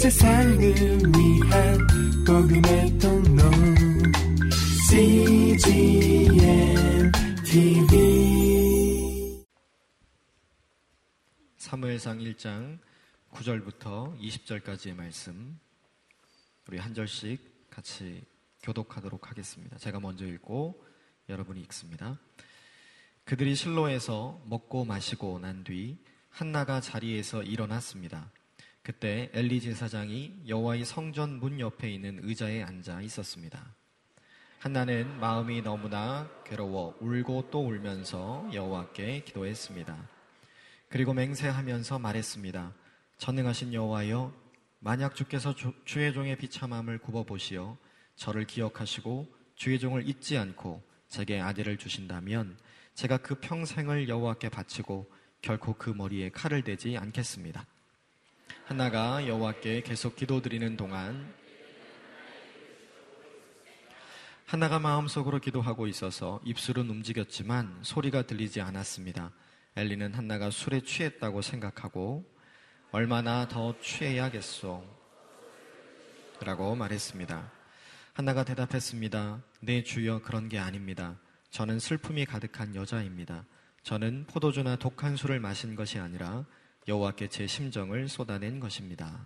세상을 위한 복음의 통로 CGM TV 사무엘상 1장 9절부터 20절까지의 말씀 우리 한 절씩 같이 교독하도록 하겠습니다. 제가 먼저 읽고 여러분이 읽습니다. 그들이 실로에서 먹고 마시고 난 뒤 한나가 자리에서 일어났습니다. 그때 엘리 제사장이 여호와의 성전 문 옆에 있는 의자에 앉아 있었습니다. 한나는 마음이 너무나 괴로워 울고 또 울면서 여호와께 기도했습니다. 그리고 맹세하면서 말했습니다. 전능하신 여호와여 만약 주께서 주, 주의 종의 비참함을 굽어 보시어 저를 기억하시고 주의 종을 잊지 않고 제게 아들을 주신다면 제가 그 평생을 여호와께 바치고 결코 그 머리에 칼을 대지 않겠습니다. 한나가 여호와께 계속 기도드리는 동안 한나가 마음속으로 기도하고 있어서 입술은 움직였지만 소리가 들리지 않았습니다. 엘리는 한나가 술에 취했다고 생각하고 얼마나 더 취해야겠소? 라고 말했습니다. 한나가 대답했습니다. 네 주여 그런 게 아닙니다. 저는 슬픔이 가득한 여자입니다. 저는 포도주나 독한 술을 마신 것이 아니라 여호와께 제 심정을 쏟아낸 것입니다.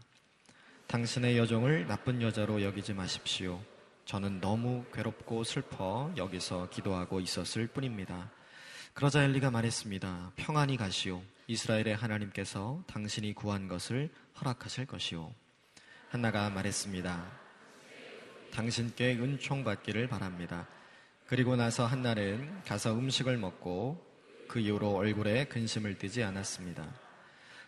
당신의 여종을 나쁜 여자로 여기지 마십시오. 저는 너무 괴롭고 슬퍼 여기서 기도하고 있었을 뿐입니다. 그러자 엘리가 말했습니다. 평안히 가시오. 이스라엘의 하나님께서 당신이 구한 것을 허락하실 것이오. 한나가 말했습니다. 당신께 은총 받기를 바랍니다. 그리고 나서 한나는 가서 음식을 먹고 그 이후로 얼굴에 근심을 띠지 않았습니다.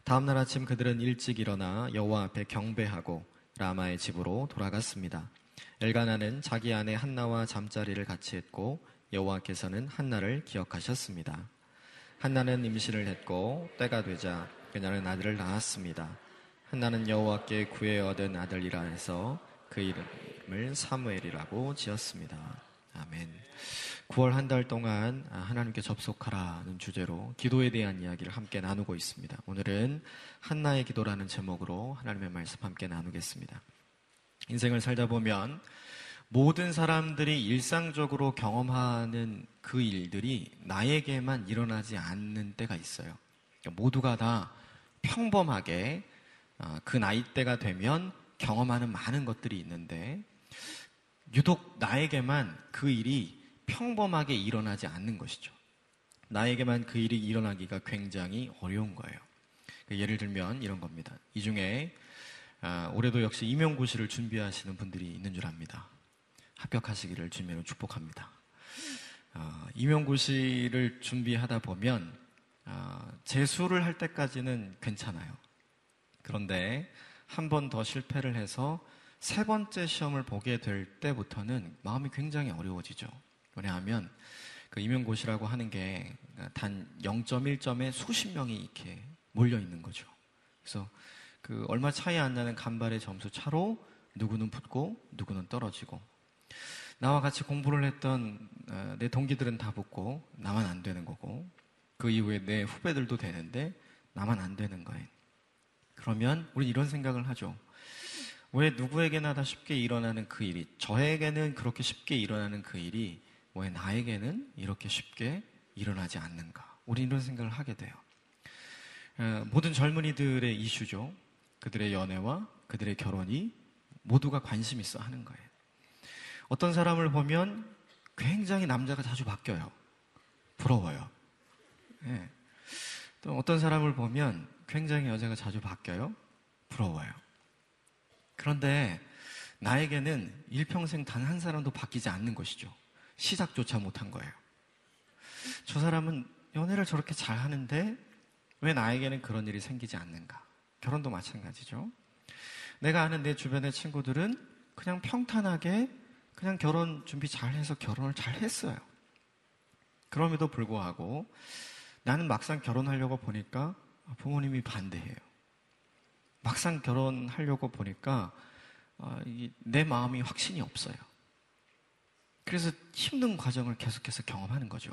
다음날 아침 그들은 일찍 일어나 여호와 앞에 경배하고 라마의 집으로 돌아갔습니다. 엘가나는 자기 아내 한나와 잠자리를 같이 했고 여호와께서는 한나를 기억하셨습니다. 한나는 임신을 했고 때가 되자 그녀는 아들을 낳았습니다. 한나는 여호와께 구해 얻은 아들이라 해서 그 이름을 사무엘이라고 지었습니다. 아멘. 9월 한 달 동안 하나님께 접속하라는 주제로 기도에 대한 이야기를 함께 나누고 있습니다. 오늘은 한나의 기도라는 제목으로 하나님의 말씀 함께 나누겠습니다. 인생을 살다 보면 모든 사람들이 일상적으로 경험하는 그 일들이 나에게만 일어나지 않는 때가 있어요. 그러니까 모두가 다 평범하게 어, 그 나이대가 되면 경험하는 많은 것들이 있는데 유독 나에게만 그 일이 평범하게 일어나지 않는 것이죠. 나에게만 그 일이 일어나기가 굉장히 어려운 거예요. 그 예를 들면 이런 겁니다. 이 중에 아, 올해도 역시 임용고시를 준비하시는 분들이 있는 줄 압니다. 합격하시기를 주님으로 축복합니다. 아, 임용고시를 준비하다 보면 아, 재수를 할 때까지는 괜찮아요. 그런데 한 번 더 실패를 해서 세 번째 시험을 보게 될 때부터는 마음이 굉장히 어려워지죠. 왜냐하면 그 임용고시라고 하는 게 단 0.1점에 수십 명이 이렇게 몰려 있는 거죠. 그래서 그 얼마 차이 안 나는 간발의 점수 차로 누구는 붙고 누구는 떨어지고 나와 같이 공부를 했던 어, 내 동기들은 다 붙고 나만 안 되는 거고 그 이후에 내 후배들도 되는데 나만 안 되는 거예요. 그러면 우리 이런 생각을 하죠. 왜 누구에게나 다 쉽게 일어나는 그 일이 저에게는 그렇게 쉽게 일어나는 그 일이 왜 나에게는 이렇게 쉽게 일어나지 않는가? 우리 이런 생각을 하게 돼요. 모든 젊은이들의 이슈죠. 그들의 연애와 그들의 결혼이 모두가 관심 있어 하는 거예요. 어떤 사람을 보면 굉장히 남자가 자주 바뀌어요. 부러워요. 네. 또 어떤 사람을 보면 굉장히 여자가 자주 바뀌어요. 부러워요. 그런데 나에게는 일평생 단 한 사람도 바뀌지 않는 것이죠. 시작조차 못한 거예요. 저 사람은 연애를 저렇게 잘 하는데 왜 나에게는 그런 일이 생기지 않는가? 결혼도 마찬가지죠. 내가 아는 내 주변의 친구들은 그냥 평탄하게 그냥 결혼 준비 잘 해서 결혼을 잘 했어요. 그럼에도 불구하고 나는 막상 결혼하려고 보니까 부모님이 반대해요. 막상 결혼하려고 보니까 어, 내 마음이 확신이 없어요. 그래서 힘든 과정을 계속해서 경험하는 거죠.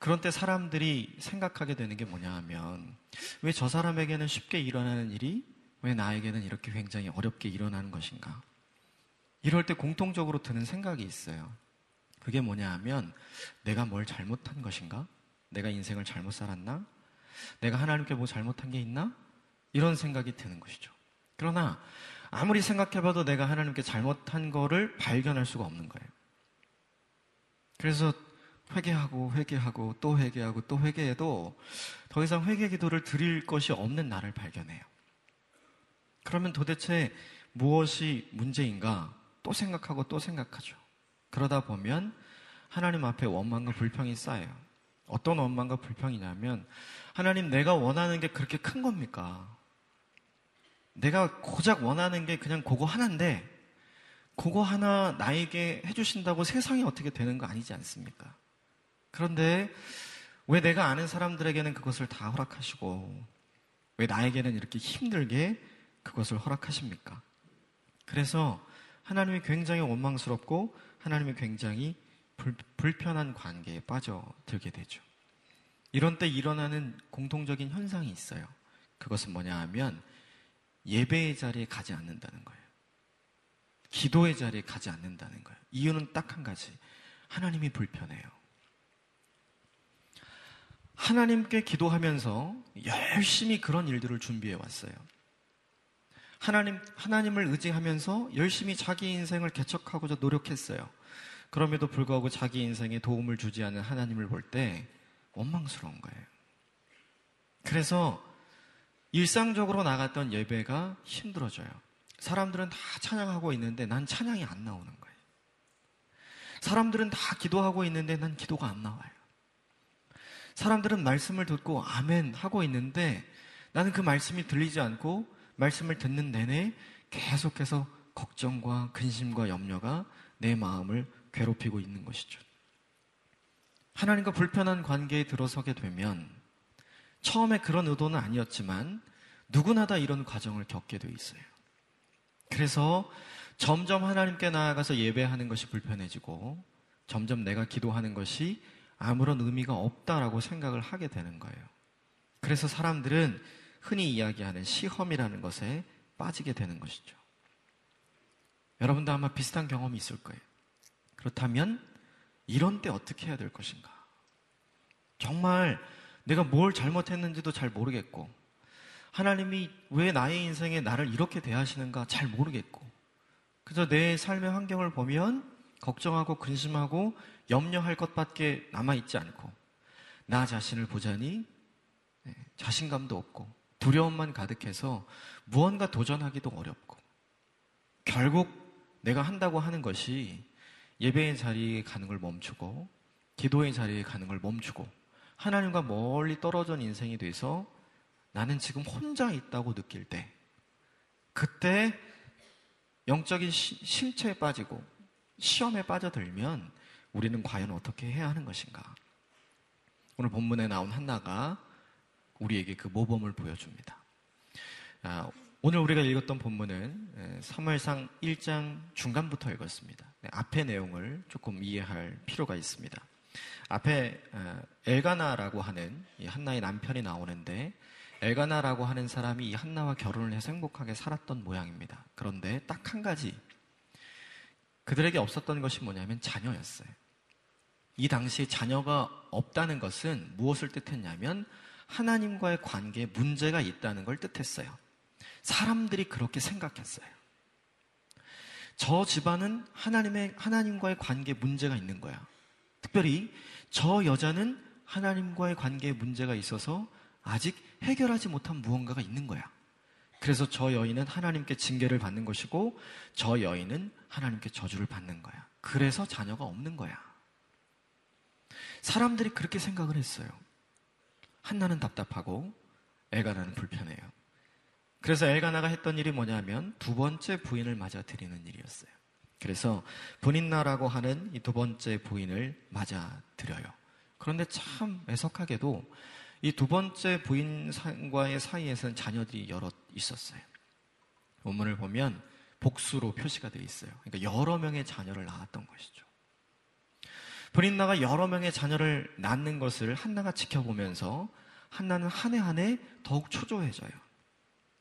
그런 때 사람들이 생각하게 되는 게 뭐냐 하면 왜 저 사람에게는 쉽게 일어나는 일이 왜 나에게는 이렇게 굉장히 어렵게 일어나는 것인가? 이럴 때 공통적으로 드는 생각이 있어요. 그게 뭐냐 하면 내가 뭘 잘못한 것인가? 내가 인생을 잘못 살았나? 내가 하나님께 뭐 잘못한 게 있나? 이런 생각이 드는 것이죠. 그러나 아무리 생각해봐도 내가 하나님께 잘못한 거를 발견할 수가 없는 거예요. 그래서 회개하고 회개하고 또 회개하고 또 회개해도 더 이상 회개 기도를 드릴 것이 없는 나를 발견해요. 그러면 도대체 무엇이 문제인가 또 생각하고 또 생각하죠. 그러다 보면 하나님 앞에 원망과 불평이 쌓여요. 어떤 원망과 불평이냐면 하나님 내가 원하는 게 그렇게 큰 겁니까? 내가 고작 원하는 게 그냥 그거 하나인데 그거 하나 나에게 해주신다고 세상이 어떻게 되는 거 아니지 않습니까? 그런데 왜 내가 아는 사람들에게는 그것을 다 허락하시고 왜 나에게는 이렇게 힘들게 그것을 허락하십니까? 그래서 하나님이 굉장히 원망스럽고 하나님이 굉장히 불, 불편한 관계에 빠져들게 되죠. 이런 때 일어나는 공통적인 현상이 있어요. 그것은 뭐냐 하면 예배의 자리에 가지 않는다는 거예요. 기도의 자리에 가지 않는다는 거예요. 이유는 딱 한 가지. 하나님이 불편해요. 하나님께 기도하면서 열심히 그런 일들을 준비해 왔어요. 하나님, 하나님을 의지하면서 열심히 자기 인생을 개척하고자 노력했어요. 그럼에도 불구하고 자기 인생에 도움을 주지 않은 하나님을 볼 때 원망스러운 거예요. 그래서 일상적으로 나갔던 예배가 힘들어져요. 사람들은 다 찬양하고 있는데 난 찬양이 안 나오는 거예요. 사람들은 다 기도하고 있는데 난 기도가 안 나와요. 사람들은 말씀을 듣고 아멘 하고 있는데 나는 그 말씀이 들리지 않고 말씀을 듣는 내내 계속해서 걱정과 근심과 염려가 내 마음을 괴롭히고 있는 것이죠. 하나님과 불편한 관계에 들어서게 되면 처음에 그런 의도는 아니었지만 누구나 다 이런 과정을 겪게 돼 있어요. 그래서 점점 하나님께 나아가서 예배하는 것이 불편해지고 점점 내가 기도하는 것이 아무런 의미가 없다라고 생각을 하게 되는 거예요. 그래서 사람들은 흔히 이야기하는 시험이라는 것에 빠지게 되는 것이죠. 여러분도 아마 비슷한 경험이 있을 거예요. 그렇다면 이런 때 어떻게 해야 될 것인가? 정말 내가 뭘 잘못했는지도 잘 모르겠고 하나님이 왜 나의 인생에 나를 이렇게 대하시는가 잘 모르겠고 그저 내 삶의 환경을 보면 걱정하고 근심하고 염려할 것밖에 남아있지 않고 나 자신을 보자니 네, 자신감도 없고 두려움만 가득해서 무언가 도전하기도 어렵고 결국 내가 한다고 하는 것이 예배의 자리에 가는 걸 멈추고 기도의 자리에 가는 걸 멈추고 하나님과 멀리 떨어진 인생이 돼서 나는 지금 혼자 있다고 느낄 때 그때 영적인 시, 실체에 빠지고 시험에 빠져들면 우리는 과연 어떻게 해야 하는 것인가? 오늘 본문에 나온 한나가 우리에게 그 모범을 보여줍니다. 아, 오늘 우리가 읽었던 본문은 사무엘상 1장 중간부터 읽었습니다. 네, 앞의 내용을 조금 이해할 필요가 있습니다. 앞에 아, 엘가나라고 하는 한나의 남편이 나오는데 엘가나라고 하는 사람이 이 한나와 결혼을 해서 행복하게 살았던 모양입니다. 그런데 딱 한 가지 그들에게 없었던 것이 뭐냐면 자녀였어요. 이 당시에 자녀가 없다는 것은 무엇을 뜻했냐면 하나님과의 관계에 문제가 있다는 걸 뜻했어요. 사람들이 그렇게 생각했어요. 저 집안은 하나님의, 하나님과의 관계에 문제가 있는 거야. 특별히 저 여자는 하나님과의 관계에 문제가 있어서 아직 해결하지 못한 무언가가 있는 거야. 그래서 저 여인은 하나님께 징계를 받는 것이고 저 여인은 하나님께 저주를 받는 거야. 그래서 자녀가 없는 거야. 사람들이 그렇게 생각을 했어요. 한나는 답답하고 엘가나는 불편해요. 그래서 엘가나가 했던 일이 뭐냐면 두 번째 부인을 맞아 드리는 일이었어요. 그래서 분인나라고 하는 이 두 번째 부인을 맞아 드려요. 그런데 참 애석하게도 이 두 번째 부인과의 사이에서는 자녀들이 여럿 있었어요. 원문을 보면 복수로 표시가 되어 있어요. 그러니까 여러 명의 자녀를 낳았던 것이죠. 브린나가 여러 명의 자녀를 낳는 것을 한나가 지켜보면서 한나는 한 해 한 해 더욱 초조해져요.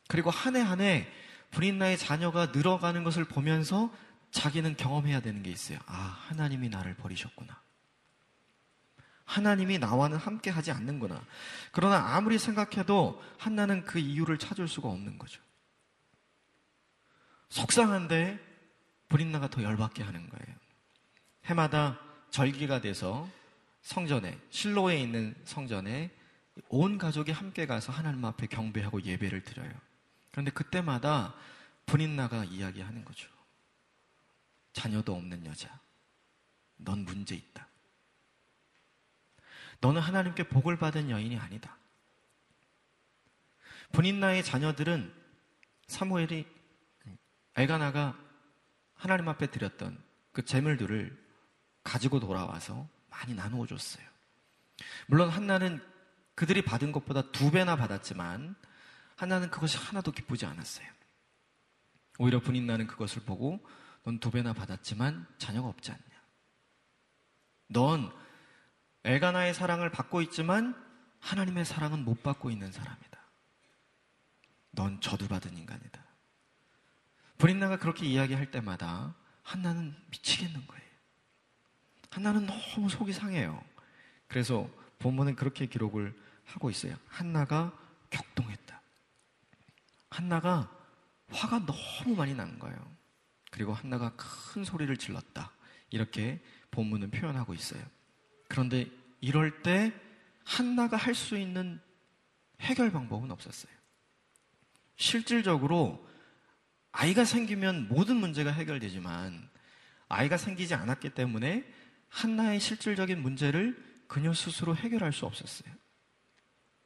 그리고 한 해 한 해 브린나의 자녀가 늘어가는 것을 보면서 자기는 경험해야 되는 게 있어요. 아, 하나님이 나를 버리셨구나. 하나님이 나와는 함께 하지 않는구나. 그러나 아무리 생각해도 한나는 그 이유를 찾을 수가 없는 거죠. 속상한데 브린나가 더 열받게 하는 거예요. 해마다 절기가 돼서 성전에, 실로에 있는 성전에 온 가족이 함께 가서 하나님 앞에 경배하고 예배를 드려요. 그런데 그때마다 브린나가 이야기하는 거죠. 자녀도 없는 여자. 넌 문제 있다. 너는 하나님께 복을 받은 여인이 아니다. 분인나의 자녀들은 사무엘이 엘가나가 하나님 앞에 드렸던 그 재물들을 가지고 돌아와서 많이 나누어 줬어요. 물론 한나는 그들이 받은 것보다 두 배나 받았지만 한나는 그것이 하나도 기쁘지 않았어요. 오히려 분인나는 그것을 보고 넌 두 배나 받았지만 자녀가 없지 않냐. 넌 엘가나의 사랑을 받고 있지만 하나님의 사랑은 못 받고 있는 사람이다. 넌 저주받은 인간이다. 브린나가 그렇게 이야기할 때마다 한나는 미치겠는 거예요. 한나는 너무 속이 상해요. 그래서 본문은 그렇게 기록을 하고 있어요. 한나가 격동했다. 한나가 화가 너무 많이 난 거예요. 그리고 한나가 큰 소리를 질렀다. 이렇게 본문은 표현하고 있어요. 그런데 이럴 때 한나가 할 수 있는 해결 방법은 없었어요. 실질적으로 아이가 생기면 모든 문제가 해결되지만 아이가 생기지 않았기 때문에 한나의 실질적인 문제를 그녀 스스로 해결할 수 없었어요.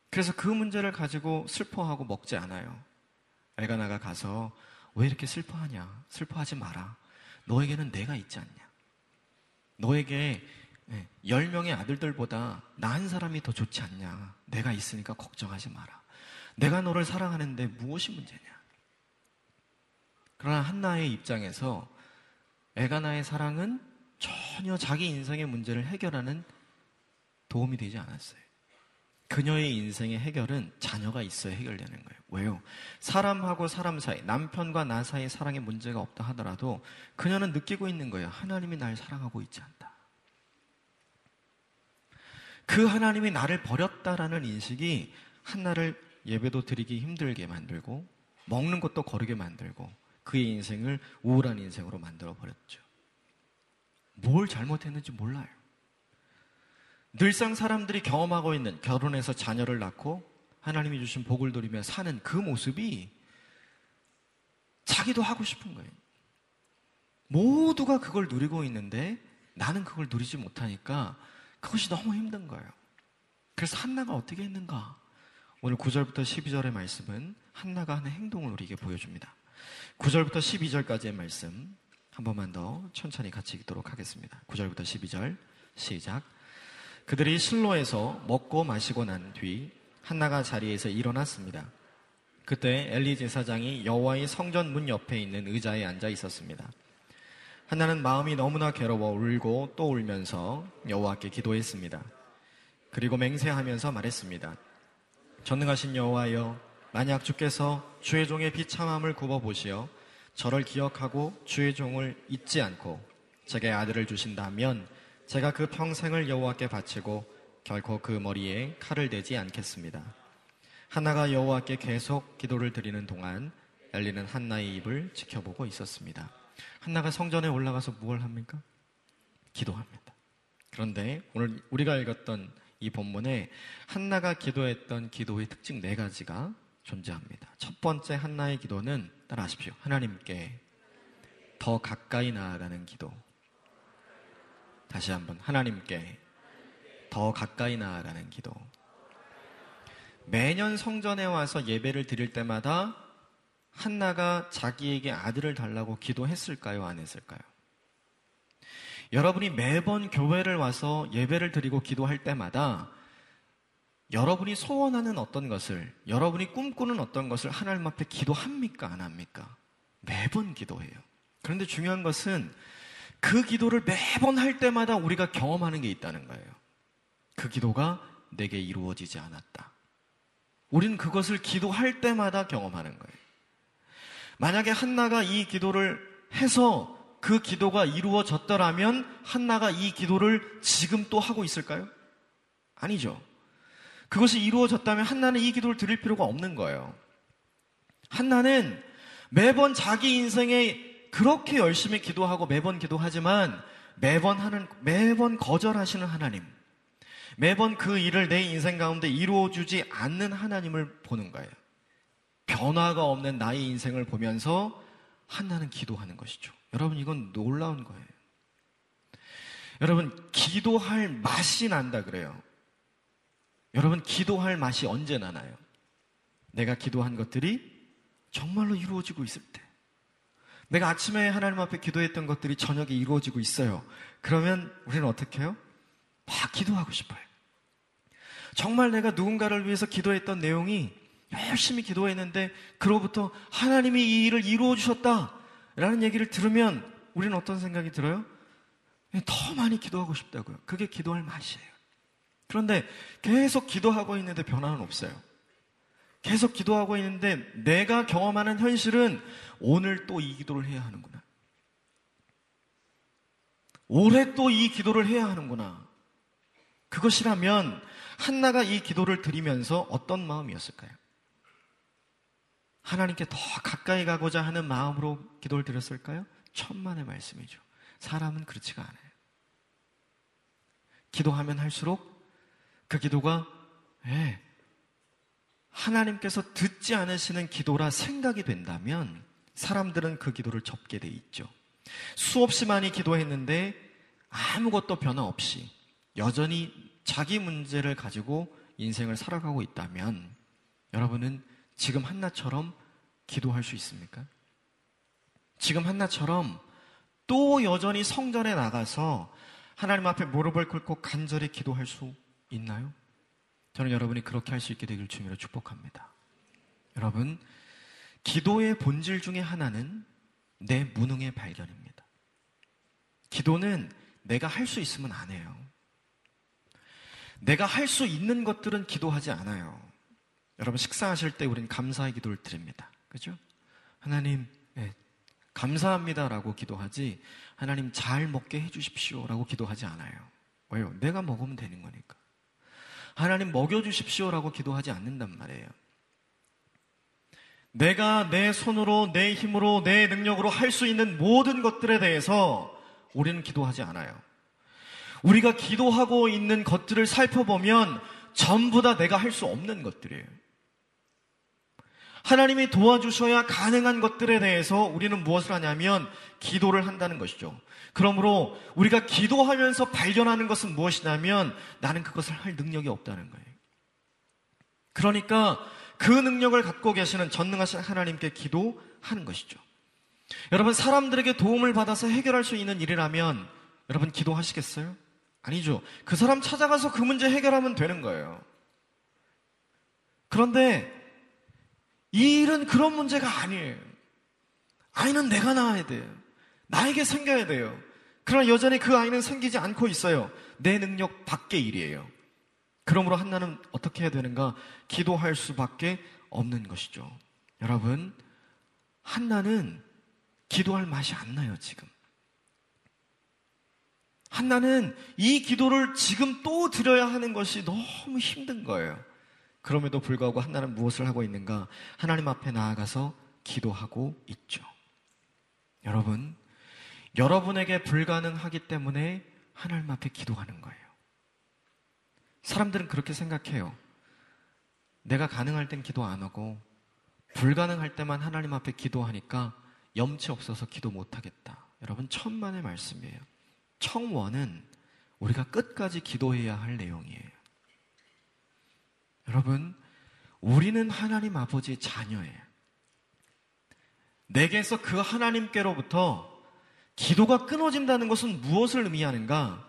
그래서 그 문제를 가지고 슬퍼하고 먹지 않아요. 엘가나가 가서 왜 이렇게 슬퍼하냐? 슬퍼하지 마라. 너에게는 내가 있지 않냐? 너에게 네, 10명의 아들들보다 나 한 사람이 더 좋지 않냐. 내가 있으니까 걱정하지 마라. 내가 너를 사랑하는데 무엇이 문제냐. 그러나 한나의 입장에서 에가나의 사랑은 전혀 자기 인생의 문제를 해결하는 도움이 되지 않았어요. 그녀의 인생의 해결은 자녀가 있어야 해결되는 거예요. 왜요? 사람하고 사람 사이, 남편과 나 사이 사랑에 문제가 없다 하더라도 그녀는 느끼고 있는 거예요. 하나님이 날 사랑하고 있지 않다. 그 하나님이 나를 버렸다라는 인식이 한나를 예배도 드리기 힘들게 만들고 먹는 것도 거르게 만들고 그의 인생을 우울한 인생으로 만들어 버렸죠. 뭘 잘못했는지 몰라요. 늘상 사람들이 경험하고 있는 결혼해서 자녀를 낳고 하나님이 주신 복을 누리며 사는 그 모습이 자기도 하고 싶은 거예요. 모두가 그걸 누리고 있는데 나는 그걸 누리지 못하니까 그것이 너무 힘든 거예요. 그래서 한나가 어떻게 했는가? 오늘 9절부터 12절의 말씀은 한나가 하는 행동을 우리에게 보여줍니다. 9절부터 12절까지의 말씀 한 번만 더 천천히 같이 읽도록 하겠습니다. 9절부터 12절 시작. 그들이 실로에서 먹고 마시고 난 뒤 한나가 자리에서 일어났습니다. 그때 엘리 제사장이 여호와의 성전 문 옆에 있는 의자에 앉아 있었습니다. 한나는 마음이 너무나 괴로워 울고 또 울면서 여호와께 기도했습니다. 그리고 맹세하면서 말했습니다. 전능하신 여호와여, 만약 주께서 주의 종의 비참함을 굽어 보시어 저를 기억하고 주의 종을 잊지 않고 제게 아들을 주신다면 제가 그 평생을 여호와께 바치고 결코 그 머리에 칼을 대지 않겠습니다. 한나가 여호와께 계속 기도를 드리는 동안 엘리는 한나의 입을 지켜보고 있었습니다. 한나가 성전에 올라가서 무엇을 합니까? 기도합니다. 그런데 오늘 우리가 읽었던 이 본문에 한나가 기도했던 기도의 특징 네 가지가 존재합니다. 첫 번째 한나의 기도는 따라하십시오. 하나님께 더 가까이 나아가는 기도. 다시 한번 하나님께 더 가까이 나아가는 기도. 매년 성전에 와서 예배를 드릴 때마다 한나가 자기에게 아들을 달라고 기도했을까요? 안 했을까요? 여러분이 매번 교회를 와서 예배를 드리고 기도할 때마다 여러분이 소원하는 어떤 것을, 여러분이 꿈꾸는 어떤 것을 하나님 앞에 기도합니까? 안 합니까? 매번 기도해요. 그런데 중요한 것은 그 기도를 매번 할 때마다 우리가 경험하는 게 있다는 거예요. 그 기도가 내게 이루어지지 않았다. 우리는 그것을 기도할 때마다 경험하는 거예요. 만약에 한나가 이 기도를 해서 그 기도가 이루어졌더라면 한나가 이 기도를 지금 또 하고 있을까요? 아니죠. 그것이 이루어졌다면 한나는 이 기도를 드릴 필요가 없는 거예요. 한나는 매번 자기 인생에 그렇게 열심히 기도하고 매번 기도하지만 매번 하는, 매번 거절하시는 하나님. 매번 그 일을 내 인생 가운데 이루어주지 않는 하나님을 보는 거예요. 변화가 없는 나의 인생을 보면서 한나는 기도하는 것이죠. 여러분, 이건 놀라운 거예요. 여러분, 기도할 맛이 난다 그래요. 여러분, 기도할 맛이 언제 나나요? 내가 기도한 것들이 정말로 이루어지고 있을 때. 내가 아침에 하나님 앞에 기도했던 것들이 저녁에 이루어지고 있어요. 그러면 우리는 어떻게 해요? 막 기도하고 싶어요. 정말 내가 누군가를 위해서 기도했던 내용이 열심히 기도했는데 그로부터 하나님이 이 일을 이루어 주셨다 라는 얘기를 들으면 우리는 어떤 생각이 들어요? 더 많이 기도하고 싶다고요. 그게 기도할 맛이에요. 그런데 계속 기도하고 있는데 변화는 없어요. 계속 기도하고 있는데 내가 경험하는 현실은 오늘 또 이 기도를 해야 하는구나. 올해 또 이 기도를 해야 하는구나. 그것이라면 한나가 이 기도를 드리면서 어떤 마음이었을까요? 하나님께 더 가까이 가고자 하는 마음으로 기도를 드렸을까요? 천만의 말씀이죠. 사람은 그렇지가 않아요. 기도하면 할수록 그 기도가 예, 하나님께서 듣지 않으시는 기도라 생각이 된다면 사람들은 그 기도를 접게 돼 있죠. 수없이 많이 기도했는데 아무것도 변화 없이 여전히 자기 문제를 가지고 인생을 살아가고 있다면 여러분은 지금 한나처럼 기도할 수 있습니까? 지금 한나처럼 또 여전히 성전에 나가서 하나님 앞에 무릎을 꿇고 간절히 기도할 수 있나요? 저는 여러분이 그렇게 할 수 있게 되길 주님으로 축복합니다. 여러분, 기도의 본질 중에 하나는 내 무능의 발견입니다. 기도는 내가 할 수 있으면 안 해요. 내가 할 수 있는 것들은 기도하지 않아요. 여러분, 식사하실 때 우리는 감사의 기도를 드립니다. 그죠? 하나님, 네, 감사합니다라고 기도하지, 하나님 잘 먹게 해주십시오라고 기도하지 않아요. 왜요? 내가 먹으면 되는 거니까. 하나님 먹여주십시오라고 기도하지 않는단 말이에요. 내가 내 손으로, 내 힘으로, 내 능력으로 할 수 있는 모든 것들에 대해서 우리는 기도하지 않아요. 우리가 기도하고 있는 것들을 살펴보면 전부 다 내가 할 수 없는 것들이에요. 하나님이 도와주셔야 가능한 것들에 대해서 우리는 무엇을 하냐면 기도를 한다는 것이죠. 그러므로 우리가 기도하면서 발견하는 것은 무엇이냐면 나는 그것을 할 능력이 없다는 거예요. 그러니까 그 능력을 갖고 계시는 전능하신 하나님께 기도하는 것이죠. 여러분, 사람들에게 도움을 받아서 해결할 수 있는 일이라면 여러분 기도하시겠어요? 아니죠. 그 사람 찾아가서 그 문제 해결하면 되는 거예요. 그런데 이 일은 그런 문제가 아니에요. 아이는 내가 낳아야 돼요. 나에게 생겨야 돼요. 그러나 여전히 그 아이는 생기지 않고 있어요. 내 능력 밖의 일이에요. 그러므로 한나는 어떻게 해야 되는가? 기도할 수밖에 없는 것이죠. 여러분, 한나는 기도할 맛이 안 나요, 지금. 한나는 이 기도를 지금 또 드려야 하는 것이 너무 힘든 거예요. 그럼에도 불구하고 한나는 무엇을 하고 있는가? 하나님 앞에 나아가서 기도하고 있죠. 여러분, 여러분에게 불가능하기 때문에 하나님 앞에 기도하는 거예요. 사람들은 그렇게 생각해요. 내가 가능할 땐 기도 안 하고 불가능할 때만 하나님 앞에 기도하니까 염치 없어서 기도 못 하겠다. 여러분 천만의 말씀이에요. 청원은 우리가 끝까지 기도해야 할 내용이에요. 여러분, 우리는 하나님 아버지의 자녀예요. 내게서 그 하나님께로부터 기도가 끊어진다는 것은 무엇을 의미하는가?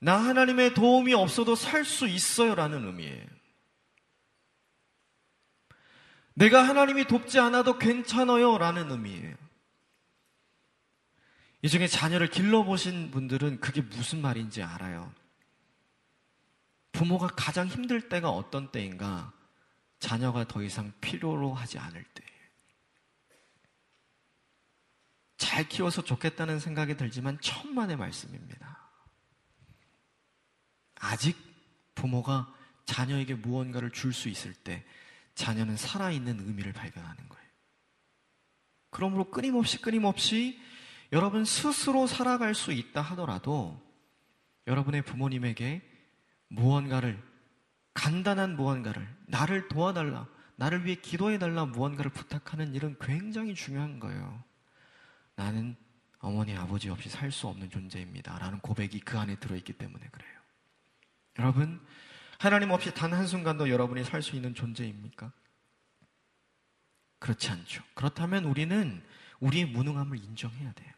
나 하나님의 도움이 없어도 살 수 있어요 라는 의미예요. 내가 하나님이 돕지 않아도 괜찮아요 라는 의미예요. 이 중에 자녀를 길러보신 분들은 그게 무슨 말인지 알아요. 부모가 가장 힘들 때가 어떤 때인가? 자녀가 더 이상 필요로 하지 않을 때. 잘 키워서 좋겠다는 생각이 들지만 천만의 말씀입니다. 아직 부모가 자녀에게 무언가를 줄 수 있을 때 자녀는 살아있는 의미를 발견하는 거예요. 그러므로 끊임없이 끊임없이 여러분 스스로 살아갈 수 있다 하더라도 여러분의 부모님에게 무언가를 간단한 무언가를 나를 도와달라 나를 위해 기도해달라 무언가를 부탁하는 일은 굉장히 중요한 거예요. 나는 어머니 아버지 없이 살 수 없는 존재입니다. 라는 고백이 그 안에 들어있기 때문에 그래요. 여러분 하나님 없이 단 한순간도 여러분이 살 수 있는 존재입니까? 그렇지 않죠. 그렇다면 우리는 우리의 무능함을 인정해야 돼요.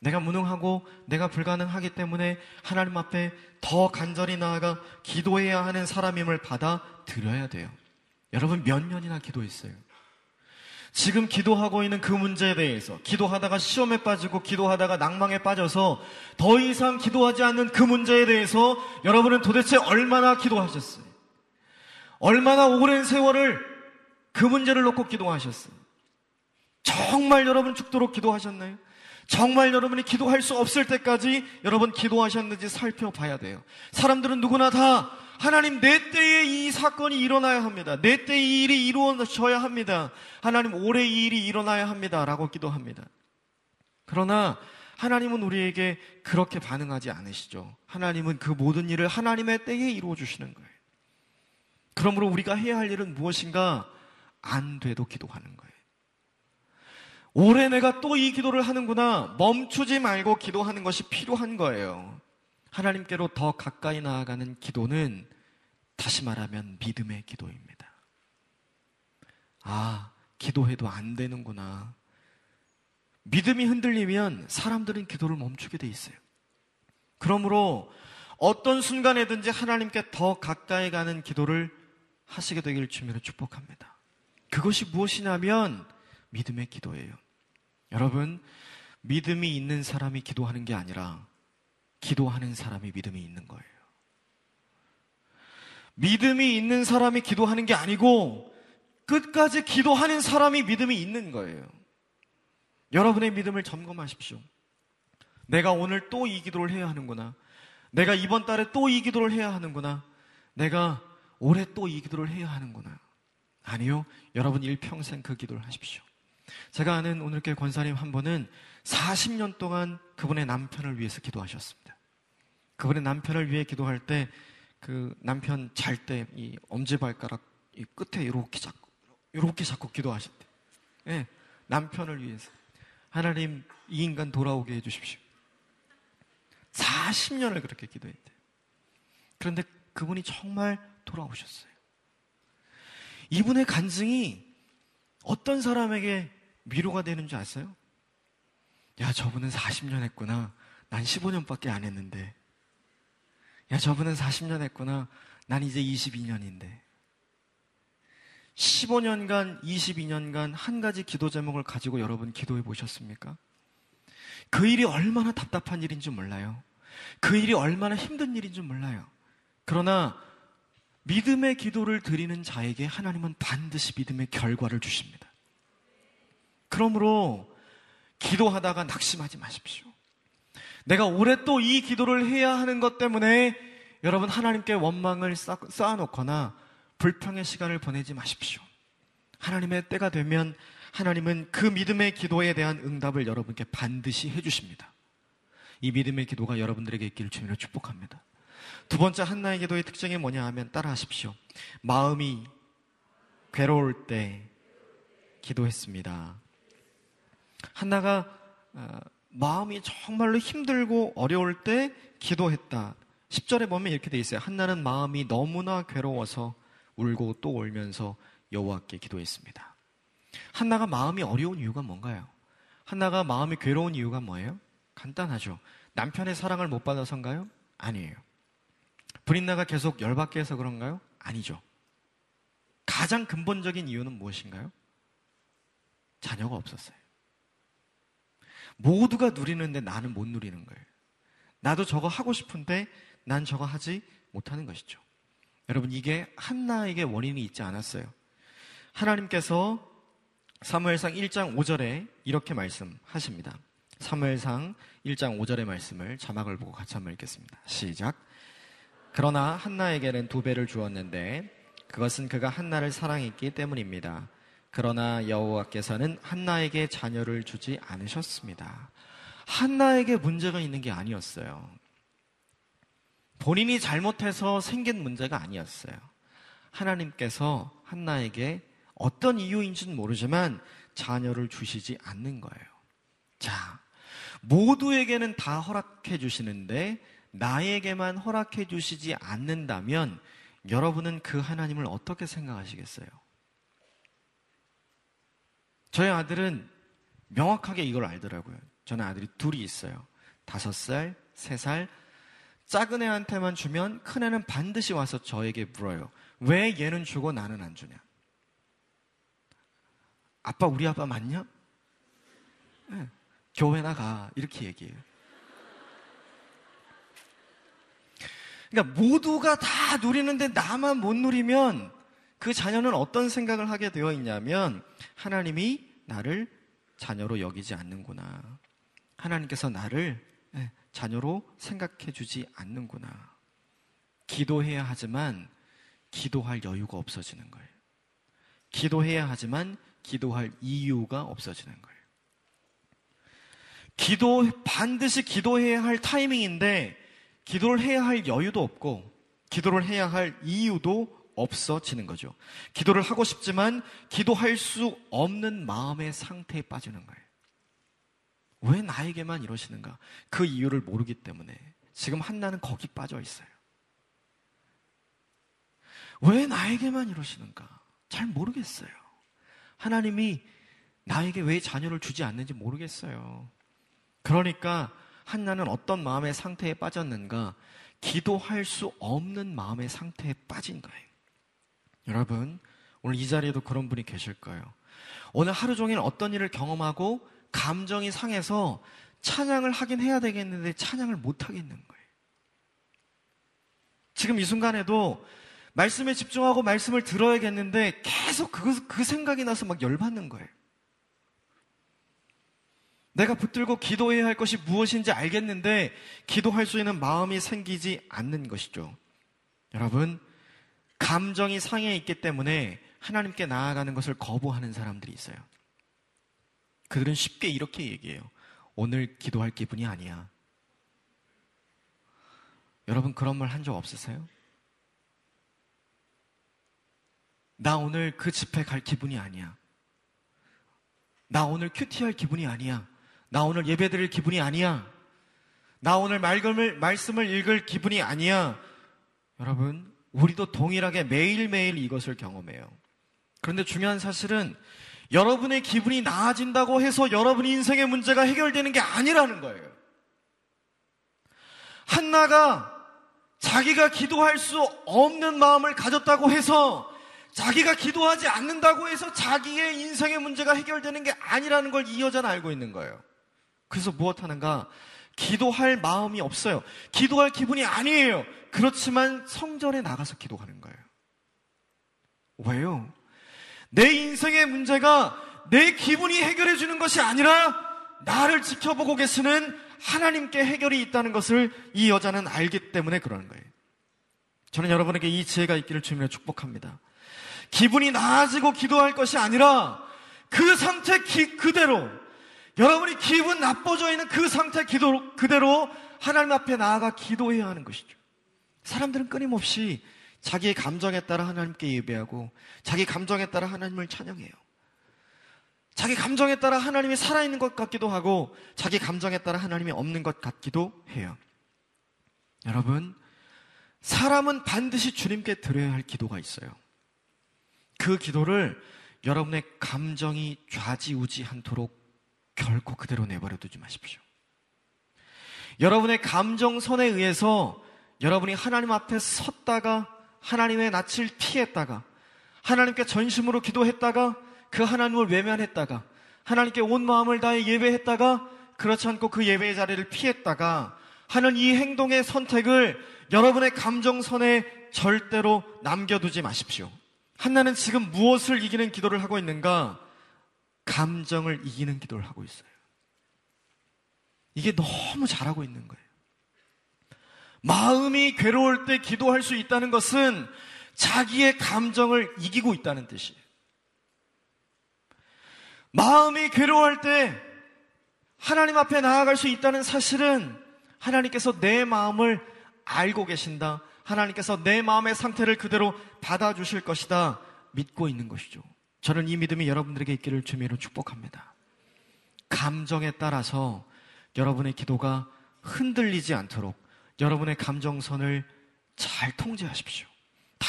내가 무능하고 내가 불가능하기 때문에 하나님 앞에 더 간절히 나아가 기도해야 하는 사람임을 받아들여야 돼요. 여러분 몇 년이나 기도했어요? 지금 기도하고 있는 그 문제에 대해서 기도하다가 시험에 빠지고 기도하다가 낭망에 빠져서 더 이상 기도하지 않는 그 문제에 대해서 여러분은 도대체 얼마나 기도하셨어요? 얼마나 오랜 세월을 그 문제를 놓고 기도하셨어요? 정말 여러분 죽도록 기도하셨나요? 정말 여러분이 기도할 수 없을 때까지 여러분 기도하셨는지 살펴봐야 돼요. 사람들은 누구나 다 하나님 내 때에 이 사건이 일어나야 합니다. 내 때에 이 일이 이루어져야 합니다. 하나님 올해 이 일이 일어나야 합니다. 라고 기도합니다. 그러나 하나님은 우리에게 그렇게 반응하지 않으시죠. 하나님은 그 모든 일을 하나님의 때에 이루어 주시는 거예요. 그러므로 우리가 해야 할 일은 무엇인가 안 돼도 기도하는 거예요. 올해 내가 또 이 기도를 하는구나. 멈추지 말고 기도하는 것이 필요한 거예요. 하나님께로 더 가까이 나아가는 기도는 다시 말하면 믿음의 기도입니다. 아, 기도해도 안 되는구나. 믿음이 흔들리면 사람들은 기도를 멈추게 돼 있어요. 그러므로 어떤 순간에든지 하나님께 더 가까이 가는 기도를 하시게 되기를 주님으로 축복합니다. 그것이 무엇이냐면 믿음의 기도예요. 여러분, 믿음이 있는 사람이 기도하는 게 아니라 기도하는 사람이 믿음이 있는 거예요. 믿음이 있는 사람이 기도하는 게 아니고 끝까지 기도하는 사람이 믿음이 있는 거예요. 여러분의 믿음을 점검하십시오. 내가 오늘 또 이 기도를 해야 하는구나. 내가 이번 달에 또 이 기도를 해야 하는구나. 내가 올해 또 이 기도를 해야 하는구나. 아니요. 여러분 일평생 그 기도를 하십시오. 제가 아는 오늘 교 권사님 한 분은 40년 동안 그분의 남편을 위해서 기도하셨습니다. 그분의 남편을 위해 기도할 때 그 남편 잘 때 이 엄지발가락 이 끝에 이렇게 잡고 이렇게 잡고 기도하셨대. 예, 남편을 위해서 하나님 이 인간 돌아오게 해 주십시오. 40년을 그렇게 기도했대. 그런데 그분이 정말 돌아오셨어요. 이분의 간증이 어떤 사람에게 위로가 되는 줄 아세요? 야, 저분은 40년 했구나. 난 15년밖에 안 했는데. 야, 저분은 40년 했구나. 난 이제 22년인데. 15년간, 22년간 한 가지 기도 제목을 가지고 여러분 기도해 보셨습니까? 그 일이 얼마나 답답한 일인 줄 몰라요. 그 일이 얼마나 힘든 일인 줄 몰라요. 그러나 믿음의 기도를 드리는 자에게 하나님은 반드시 믿음의 결과를 주십니다. 그러므로 기도하다가 낙심하지 마십시오. 내가 올해 또 이 기도를 해야 하는 것 때문에 여러분 하나님께 원망을 쌓아놓거나 불평의 시간을 보내지 마십시오. 하나님의 때가 되면 하나님은 그 믿음의 기도에 대한 응답을 여러분께 반드시 해주십니다. 이 믿음의 기도가 여러분들에게 있기를 주님으로 축복합니다. 두 번째 한나의 기도의 특징이 뭐냐 하면 따라하십시오. 마음이 괴로울 때 기도했습니다. 한나가 어, 마음이 정말로 힘들고 어려울 때 기도했다. 10절에 보면 이렇게 돼 있어요. 한나는 마음이 너무나 괴로워서 울고 또 울면서 여호와께 기도했습니다. 한나가 마음이 어려운 이유가 뭔가요? 한나가 마음이 괴로운 이유가 뭐예요? 간단하죠. 남편의 사랑을 못 받아서인가요? 아니에요. 브린나가 계속 열받게 해서 그런가요? 아니죠. 가장 근본적인 이유는 무엇인가요? 자녀가 없었어요. 모두가 누리는데 나는 못 누리는 거예요. 나도 저거 하고 싶은데 난 저거 하지 못하는 것이죠. 여러분, 이게 한나에게 원인이 있지 않았어요. 하나님께서 사무엘상 1장 5절에 이렇게 말씀하십니다. 사무엘상 1장 5절의 말씀을 자막을 보고 같이 한번 읽겠습니다. 시작. 그러나 한나에게는 두 배를 주었는데 그것은 그가 한나를 사랑했기 때문입니다. 그러나 여호와께서는 한나에게 자녀를 주지 않으셨습니다. 한나에게 문제가 있는 게 아니었어요. 본인이 잘못해서 생긴 문제가 아니었어요. 하나님께서 한나에게 어떤 이유인지는 모르지만 자녀를 주시지 않는 거예요. 자, 모두에게는 다 허락해 주시는데 나에게만 허락해 주시지 않는다면 여러분은 그 하나님을 어떻게 생각하시겠어요? 저희 아들은 명확하게 이걸 알더라고요. 저는 아들이 둘이 있어요. 다섯 살, 세 살. 작은 애한테만 주면 큰 애는 반드시 와서 저에게 물어요. 왜 얘는 주고 나는 안 주냐? 아빠 우리 아빠 맞냐? 네. 교회 나가 이렇게 얘기해요. 그러니까 모두가 다 누리는데 나만 못 누리면 그 자녀는 어떤 생각을 하게 되어 있냐면 하나님이 나를 자녀로 여기지 않는구나. 하나님께서 나를 예, 자녀로 생각해 주지 않는구나. 기도해야 하지만 기도할 여유가 없어지는 거예요. 기도해야 하지만 기도할 이유가 없어지는 거예요. 기도, 반드시 기도해야 할 타이밍인데, 기도를 해야 할 여유도 없고, 기도를 해야 할 이유도 없어지는 거죠. 기도를 하고 싶지만, 기도할 수 없는 마음의 상태에 빠지는 거예요. 왜 나에게만 이러시는가? 그 이유를 모르기 때문에 지금 한나는 거기 빠져 있어요. 왜 나에게만 이러시는가? 잘 모르겠어요. 하나님이 나에게 왜 자녀를 주지 않는지 모르겠어요. 그러니까 한나는 어떤 마음의 상태에 빠졌는가? 기도할 수 없는 마음의 상태에 빠진 거예요. 여러분, 오늘 이 자리에도 그런 분이 계실 거예요. 오늘 하루 종일 어떤 일을 경험하고 감정이 상해서 찬양을 하긴 해야 되겠는데 찬양을 못 하겠는 거예요. 지금 이 순간에도 말씀에 집중하고 말씀을 들어야겠는데 계속 그, 그 생각이 나서 막 열받는 거예요. 내가 붙들고 기도해야 할 것이 무엇인지 알겠는데 기도할 수 있는 마음이 생기지 않는 것이죠. 여러분, 감정이 상해 있기 때문에 하나님께 나아가는 것을 거부하는 사람들이 있어요. 그들은 쉽게 이렇게 얘기해요. 오늘 기도할 기분이 아니야. 여러분 그런 말 한 적 없으세요? 나 오늘 그 집회 갈 기분이 아니야. 나 오늘 큐티 할 기분이 아니야. 나 오늘 예배 드릴 기분이 아니야. 나 오늘 말씀을, 말씀을 읽을 기분이 아니야. 여러분, 우리도 동일하게 매일매일 이것을 경험해요. 그런데 중요한 사실은 여러분의 기분이 나아진다고 해서 여러분의 인생의 문제가 해결되는 게 아니라는 거예요. 한나가 자기가 기도할 수 없는 마음을 가졌다고 해서 자기가 기도하지 않는다고 해서 자기의 인생의 문제가 해결되는 게 아니라는 걸 이 여자는 알고 있는 거예요. 그래서 무엇 하는가? 기도할 마음이 없어요. 기도할 기분이 아니에요. 그렇지만 성전에 나가서 기도하는 거예요. 왜요? 내 인생의 문제가 내 기분이 해결해 주는 것이 아니라 나를 지켜보고 계시는 하나님께 해결이 있다는 것을 이 여자는 알기 때문에 그러는 거예요. 저는 여러분에게 이 지혜가 있기를 주님으로 축복합니다. 기분이 나아지고 기도할 것이 아니라 그 상태 기, 그대로 여러분이 기분 나빠져 있는 그 상태 기도 그대로 하나님 앞에 나아가 기도해야 하는 것이죠. 사람들은 끊임없이 자기의 감정에 따라 하나님께 예배하고 자기 감정에 따라 하나님을 찬양해요. 자기 감정에 따라 하나님이 살아있는 것 같기도 하고 자기 감정에 따라 하나님이 없는 것 같기도 해요. 여러분, 사람은 반드시 주님께 드려야 할 기도가 있어요. 그 기도를 여러분의 감정이 좌지우지 않도록 결코 그대로 내버려 두지 마십시오. 여러분의 감정선에 의해서 여러분이 하나님 앞에 섰다가 하나님의 낯을 피했다가 하나님께 전심으로 기도했다가 그 하나님을 외면했다가 하나님께 온 마음을 다해 예배했다가 그렇지 않고 그 예배의 자리를 피했다가 하는 이 행동의 선택을 여러분의 감정선에 절대로 남겨두지 마십시오. 한나는 지금 무엇을 이기는 기도를 하고 있는가? 감정을 이기는 기도를 하고 있어요. 이게 너무 잘하고 있는 거예요. 마음이 괴로울 때 기도할 수 있다는 것은 자기의 감정을 이기고 있다는 뜻이에요. 마음이 괴로워할 때 하나님 앞에 나아갈 수 있다는 사실은 하나님께서 내 마음을 알고 계신다. 하나님께서 내 마음의 상태를 그대로 받아주실 것이다. 믿고 있는 것이죠. 저는 이 믿음이 여러분들에게 있기를 주미로 축복합니다. 감정에 따라서 여러분의 기도가 흔들리지 않도록 여러분의 감정선을 잘 통제하십시오.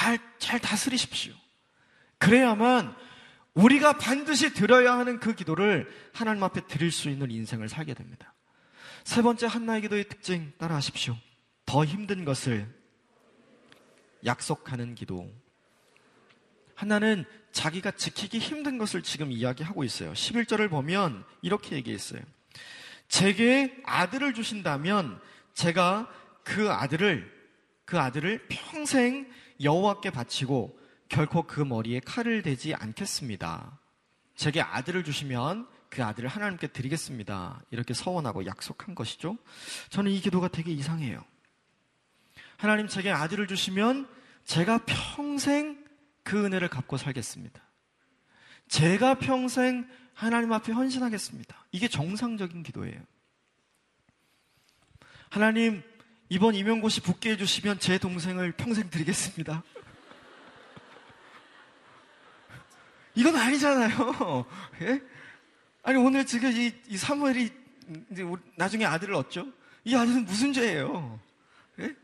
잘, 잘 다스리십시오. 그래야만 우리가 반드시 드려야 하는 그 기도를 하나님 앞에 드릴 수 있는 인생을 살게 됩니다. 세 번째 한나의 기도의 특징 따라 하십시오. 더 힘든 것을 약속하는 기도. 하나는 자기가 지키기 힘든 것을 지금 이야기하고 있어요. 11절을 보면 이렇게 얘기했어요. 제게 아들을 주신다면 제가 그 아들을 그 아들을 평생 여호와께 바치고 결코 그 머리에 칼을 대지 않겠습니다. 제게 아들을 주시면 그 아들을 하나님께 드리겠습니다. 이렇게 서원하고 약속한 것이죠. 저는 이 기도가 되게 이상해요. 하나님 제게 아들을 주시면 제가 평생 그 은혜를 갚고 살겠습니다. 제가 평생 하나님 앞에 헌신하겠습니다. 이게 정상적인 기도예요. 하나님, 이번 임용고시 붙게 해주시면 제 동생을 평생 드리겠습니다. 이건 아니잖아요. 예? 아니, 오늘 지금 이, 이 사무엘이 나중에 아들을 얻죠? 이 아들은 무슨 죄예요? 예?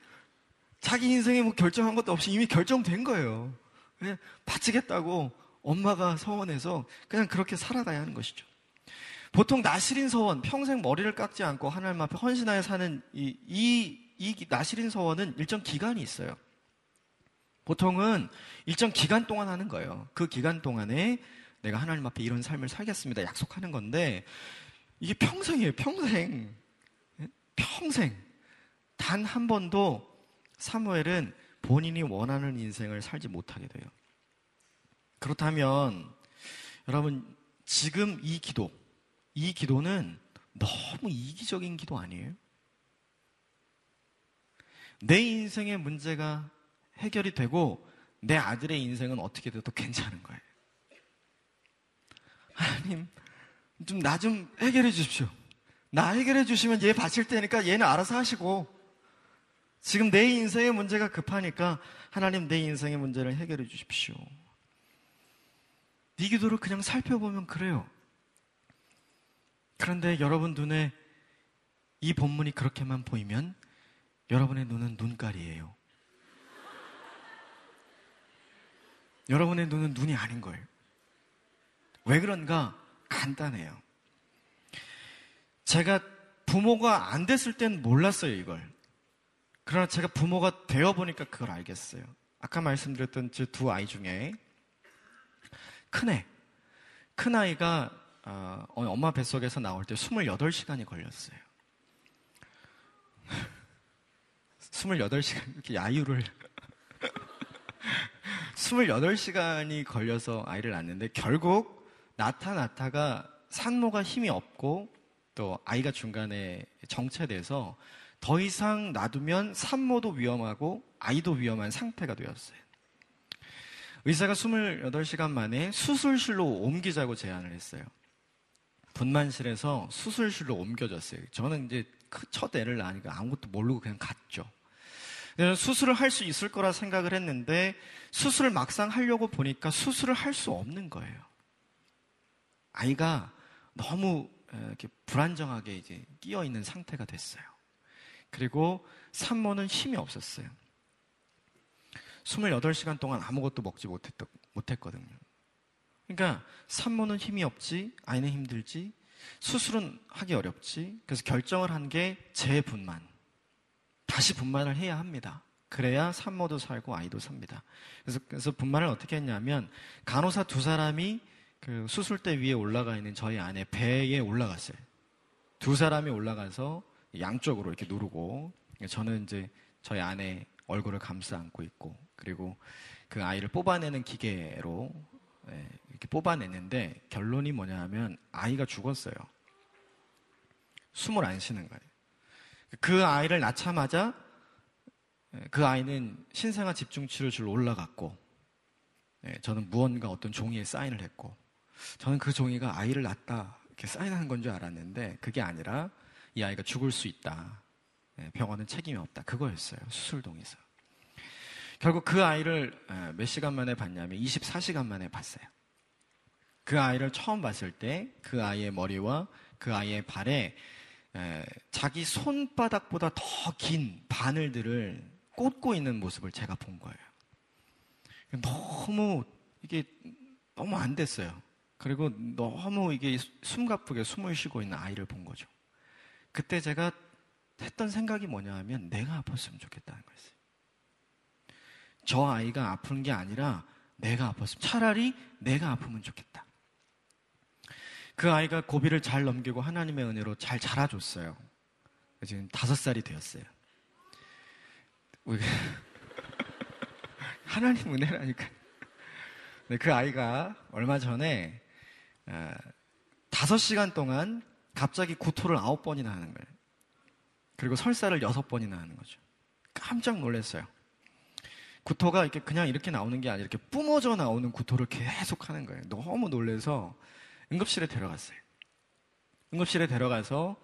자기 인생에 뭐 결정한 것도 없이 이미 결정된 거예요. 예? 바치겠다고 엄마가 서원해서 그냥 그렇게 살아가야 하는 것이죠. 보통 나시린 서원, 평생 머리를 깎지 않고 하나님 앞에 헌신하여 사는 이, 이, 이 나시린 서원은 일정 기간이 있어요. 보통은 일정 기간 동안 하는 거예요. 그 기간 동안에 내가 하나님 앞에 이런 삶을 살겠습니다. 약속하는 건데, 이게 평생이에요, 평생. 평생. 단 한 번도 사무엘은 본인이 원하는 인생을 살지 못하게 돼요. 그렇다면, 여러분, 지금 이 기도, 이 기도는 너무 이기적인 기도 아니에요? 내 인생의 문제가 해결이 되고 내 아들의 인생은 어떻게 돼도 괜찮은 거예요. 하나님, 좀 나 좀 해결해 주십시오. 나 해결해 주시면 얘 바칠 테니까 얘는 알아서 하시고 지금 내 인생의 문제가 급하니까 하나님 내 인생의 문제를 해결해 주십시오. 네 기도를 그냥 살펴보면 그래요. 그런데 여러분 눈에 이 본문이 그렇게만 보이면 여러분의 눈은 눈깔이에요. 여러분의 눈은 눈이 아닌 거예요. 왜 그런가? 간단해요. 제가 부모가 안 됐을 땐 몰랐어요, 이걸. 그러나 제가 부모가 되어 보니까 그걸 알겠어요. 아까 말씀드렸던 저두 아이 중에 큰애, 큰아이가 어, 엄마 뱃속에서 나올 때 28시간이 걸렸어요. 28시간 이렇게 야유를 28시간이 걸려서 아이를 낳는데 결국 나타 나타가 산모가 힘이 없고 또 아이가 중간에 정체돼서 더 이상 놔두면 산모도 위험하고 아이도 위험한 상태가 되었어요. 의사가 28시간 만에 수술실로 옮기자고 제안을 했어요. 분만실에서 수술실로 옮겨졌어요. 저는 이제 첫 애를 낳으니까 아무것도 모르고 그냥 갔죠. 수술을 할 수 있을 거라 생각을 했는데 수술을 막상 하려고 보니까 수술을 할 수 없는 거예요. 아이가 너무 이렇게 불안정하게 이제 끼어 있는 상태가 됐어요. 그리고 산모는 힘이 없었어요. 28시간 동안 아무것도 먹지 못했, 못했거든요. 그러니까 산모는 힘이 없지, 아이는 힘들지, 수술은 하기 어렵지. 그래서 결정을 한 게 재분만. 다시 분만을 해야 합니다. 그래야 산모도 살고 아이도 삽니다. 그래서, 그래서 분만을 어떻게 했냐면 간호사 두 사람이 그 수술대 위에 올라가 있는 저희 안에 배에 올라갔어요. 두 사람이 올라가서 양쪽으로 이렇게 누르고 저는 이제 저희 아내 얼굴을 감싸 안고 있고 그리고 그 아이를 뽑아내는 기계로 예, 이렇게 뽑아냈는데 결론이 뭐냐 하면 아이가 죽었어요. 숨을 안 쉬는 거예요. 그 아이를 낳자마자 예, 그 아이는 신생아 집중 치료줄 올라갔고 예, 저는 무언가 어떤 종이에 사인을 했고 저는 그 종이가 아이를 낳다 이렇게 사인하는 건 줄 알았는데 그게 아니라 이 아이가 죽을 수 있다. 예, 병원은 책임이 없다. 그거였어요. 수술동에서. 결국 그 아이를 몇 시간 만에 봤냐면 24시간 만에 봤어요. 그 아이를 처음 봤을 때 그 아이의 머리와 그 아이의 발에 자기 손바닥보다 더 긴 바늘들을 꽂고 있는 모습을 제가 본 거예요. 너무 이게 너무 안 됐어요. 그리고 너무 이게 숨가쁘게 숨을 쉬고 있는 아이를 본 거죠. 그때 제가 했던 생각이 뭐냐 하면 내가 아팠으면 좋겠다는 거였어요. 저 아이가 아픈 게 아니라 내가 아팠으면 차라리 내가 아프면 좋겠다. 그 아이가 고비를 잘 넘기고 하나님의 은혜로 잘 자라줬어요. 지금 다섯 살이 되었어요. 하나님 은혜라니까. 네, 그 아이가 얼마 전에 어, 다섯 시간 동안 갑자기 구토를 아홉 번이나 하는 거예요. 그리고 설사를 여섯 번이나 하는 거죠. 깜짝 놀랐어요. 구토가 이렇게 그냥 이렇게 나오는 게 아니라 이렇게 뿜어져 나오는 구토를 계속 하는 거예요. 너무 놀래서 응급실에 데려갔어요. 응급실에 데려가서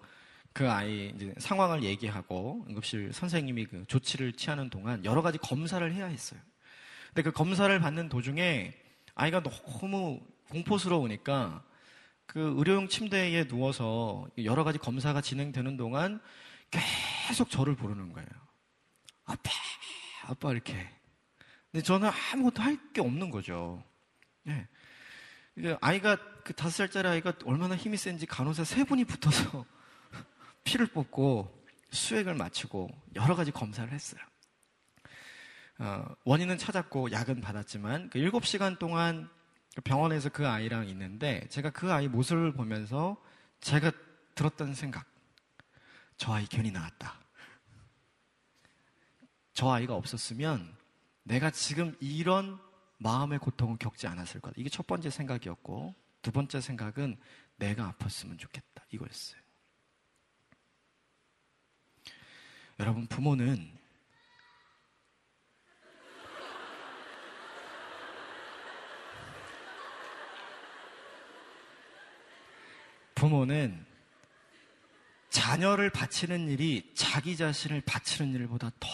그 아이 이제 상황을 얘기하고 응급실 선생님이 그 조치를 취하는 동안 여러 가지 검사를 해야 했어요. 근데 그 검사를 받는 도중에 아이가 너무 공포스러우니까 그 의료용 침대에 누워서 여러 가지 검사가 진행되는 동안 계속 저를 부르는 거예요. 아빠, 아빠 이렇게. 근데 저는 아무것도 할 게 없는 거죠. 네. 아이가 그 다섯 살짜리 아이가 얼마나 힘이 센지 간호사 세 분이 붙어서 피를 뽑고 수액을 맞추고 여러 가지 검사를 했어요. 어, 원인은 찾았고 약은 받았지만 그 7시간 동안 그 병원에서 그 아이랑 있는데 제가 그 아이 모습을 보면서 제가 들었던 생각. 저 아이 괜히 나왔다. 저 아이가 없었으면 내가 지금 이런 마음의 고통을 겪지 않았을 거다. 이게 첫 번째 생각이었고 두 번째 생각은 내가 아팠으면 좋겠다. 이거였어요. 여러분 부모는 부모는 자녀를 바치는 일이 자기 자신을 바치는 일보다 더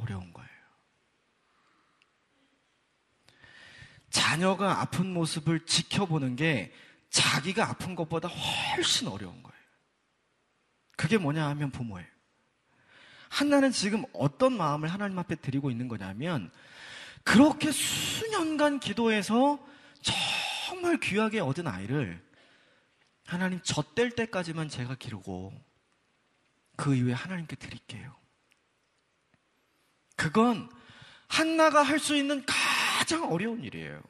어려운 거예요. 자녀가 아픈 모습을 지켜보는 게 자기가 아픈 것보다 훨씬 어려운 거예요. 그게 뭐냐 하면 부모예요. 한나는 지금 어떤 마음을 하나님 앞에 드리고 있는 거냐면 그렇게 수년간 기도해서 정말 귀하게 얻은 아이를 하나님 젖될 때까지만 제가 기르고 그 이후에 하나님께 드릴게요. 그건 한나가 할 수 있는 가장 어려운 일이에요.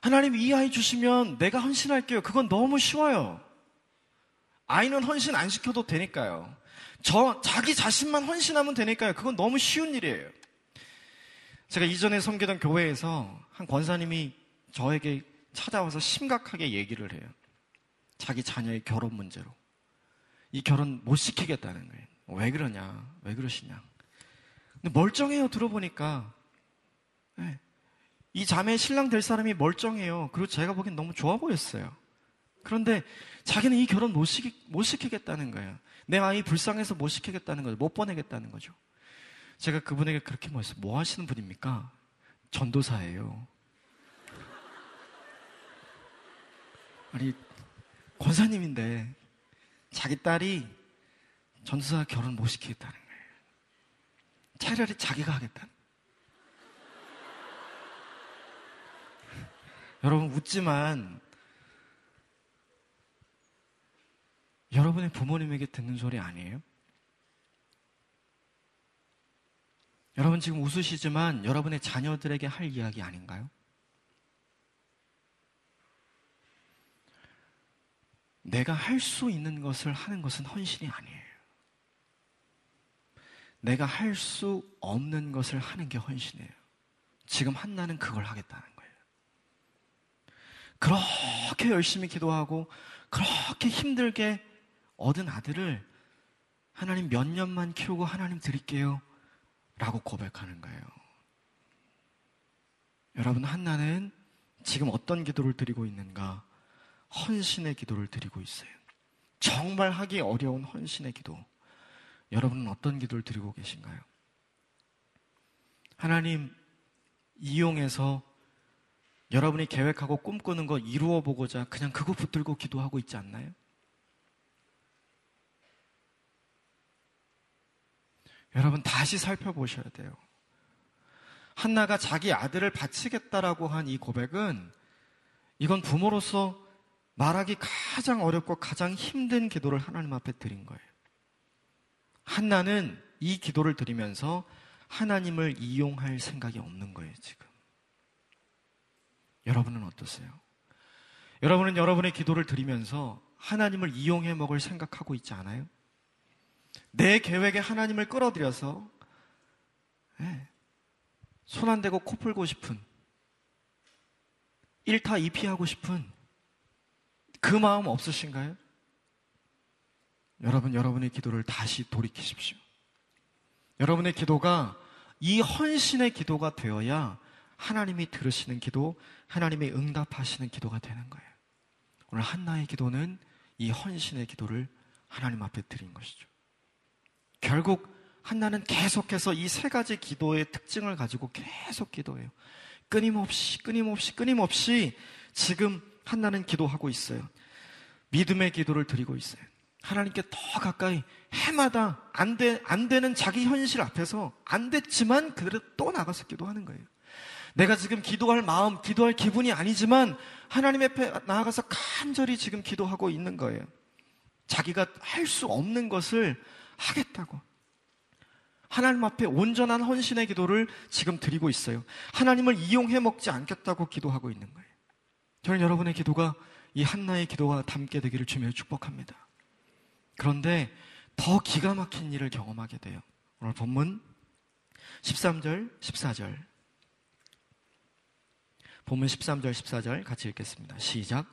하나님 이 아이 주시면 내가 헌신할게요. 그건 너무 쉬워요. 아이는 헌신 안 시켜도 되니까요. 저, 자기 자신만 헌신하면 되니까요. 그건 너무 쉬운 일이에요. 제가 이전에 섬기던 교회에서 한 권사님이 저에게 찾아와서 심각하게 얘기를 해요. 자기 자녀의 결혼 문제로. 이 결혼 못 시키겠다는 거예요. 왜 그러냐? 왜 그러시냐? 근데 멀쩡해요, 들어보니까. 네. 이 자매 신랑 될 사람이 멀쩡해요. 그리고 제가 보기엔 너무 좋아 보였어요. 그런데 자기는 이 결혼 못, 시키, 못 시키겠다는 거예요. 내 아이 불쌍해서 못 시키겠다는 거죠. 못 보내겠다는 거죠. 제가 그분에게 그렇게 말했어요. 뭐 하시는 분입니까? 전도사예요. 아니, 권사님인데 자기 딸이 전도사 결혼 못 시키겠다는 거예요. 차라리 자기가 하겠다는. 여러분 웃지만 여러분의 부모님에게 듣는 소리 아니에요? 여러분 지금 웃으시지만 여러분의 자녀들에게 할 이야기 아닌가요? 내가 할 수 있는 것을 하는 것은 헌신이 아니에요. 내가 할 수 없는 것을 하는 게 헌신이에요. 지금 한나는 그걸 하겠다는 거예요. 그렇게 열심히 기도하고 그렇게 힘들게 얻은 아들을 하나님 몇 년만 키우고 하나님 드릴게요. 라고 고백하는 거예요. 여러분, 한나는 지금 어떤 기도를 드리고 있는가? 헌신의 기도를 드리고 있어요. 정말 하기 어려운 헌신의 기도. 여러분은 어떤 기도를 드리고 계신가요? 하나님, 이용해서 여러분이 계획하고 꿈꾸는 거 이루어 보고자 그냥 그거 붙들고 기도하고 있지 않나요? 여러분 다시 살펴보셔야 돼요. 한나가 자기 아들을 바치겠다라고 한 이 고백은 이건 부모로서 말하기 가장 어렵고 가장 힘든 기도를 하나님 앞에 드린 거예요. 한나는 이 기도를 드리면서 하나님을 이용할 생각이 없는 거예요, 지금. 여러분은 어떠세요? 여러분은 여러분의 기도를 드리면서 하나님을 이용해 먹을 생각하고 있지 않아요? 내 계획에 하나님을 끌어들여서 네, 손안 대고 코 풀고 싶은 1타 2피 하고 싶은 그 마음 없으신가요? 여러분, 여러분의 기도를 다시 돌이키십시오. 여러분의 기도가 이 헌신의 기도가 되어야 하나님이 들으시는 기도, 하나님이 응답하시는 기도가 되는 거예요. 오늘 한나의 기도는 이 헌신의 기도를 하나님 앞에 드린 것이죠. 결국 한나는 계속해서 이 세 가지 기도의 특징을 가지고 계속 기도해요. 끊임없이, 끊임없이, 끊임없이 지금 한나는 기도하고 있어요. 믿음의 기도를 드리고 있어요. 하나님께 더 가까이 해마다 안 돼, 안 되는 자기 현실 앞에서 안 됐지만 그대로 또 나가서 기도하는 거예요. 내가 지금 기도할 마음, 기도할 기분이 아니지만 하나님 앞에 나아가서 간절히 지금 기도하고 있는 거예요. 자기가 할 수 없는 것을 하겠다고. 하나님 앞에 온전한 헌신의 기도를 지금 드리고 있어요. 하나님을 이용해 먹지 않겠다고 기도하고 있는 거예요. 저는 여러분의 기도가 이 한나의 기도와 닮게 되기를 주며 축복합니다. 그런데 더 기가 막힌 일을 경험하게 돼요. 오늘 본문 13절, 14절. 본문 13절, 14절 같이 읽겠습니다. 시작.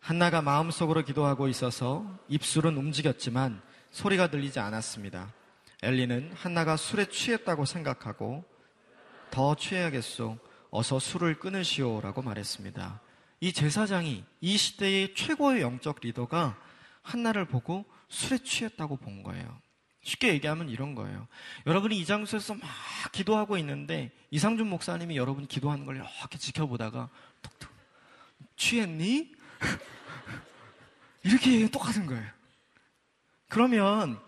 한나가 마음속으로 기도하고 있어서 입술은 움직였지만 소리가 들리지 않았습니다. 엘리는 한나가 술에 취했다고 생각하고 더 취해야겠소. 어서 술을 끊으시오라고 말했습니다. 이 제사장이 이 시대의 최고의 영적 리더가 한나를 보고 술에 취했다고 본 거예요. 쉽게 얘기하면 이런 거예요. 여러분이 이 장소에서 막 기도하고 있는데 이상준 목사님이 여러분 기도하는 걸 이렇게 지켜보다가 톡톡 취했니? 이렇게 똑같은 거예요. 그러면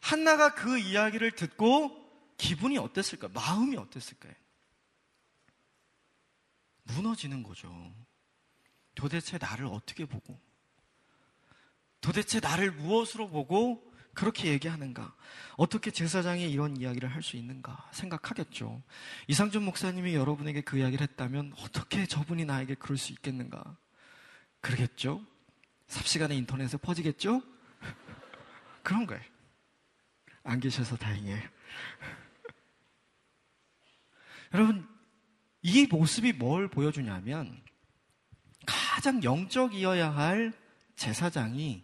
한나가 그 이야기를 듣고 기분이 어땠을까요? 마음이 어땠을까요? 무너지는 거죠. 도대체 나를 어떻게 보고 도대체 나를 무엇으로 보고 그렇게 얘기하는가? 어떻게 제사장이 이런 이야기를 할 수 있는가? 생각하겠죠. 이상준 목사님이 여러분에게 그 이야기를 했다면 어떻게 저분이 나에게 그럴 수 있겠는가? 그러겠죠? 삽시간에 인터넷에 퍼지겠죠? 그런 거예요. 안 계셔서 다행이에요. 여러분, 이 모습이 뭘 보여주냐면 가장 영적이어야 할 제사장이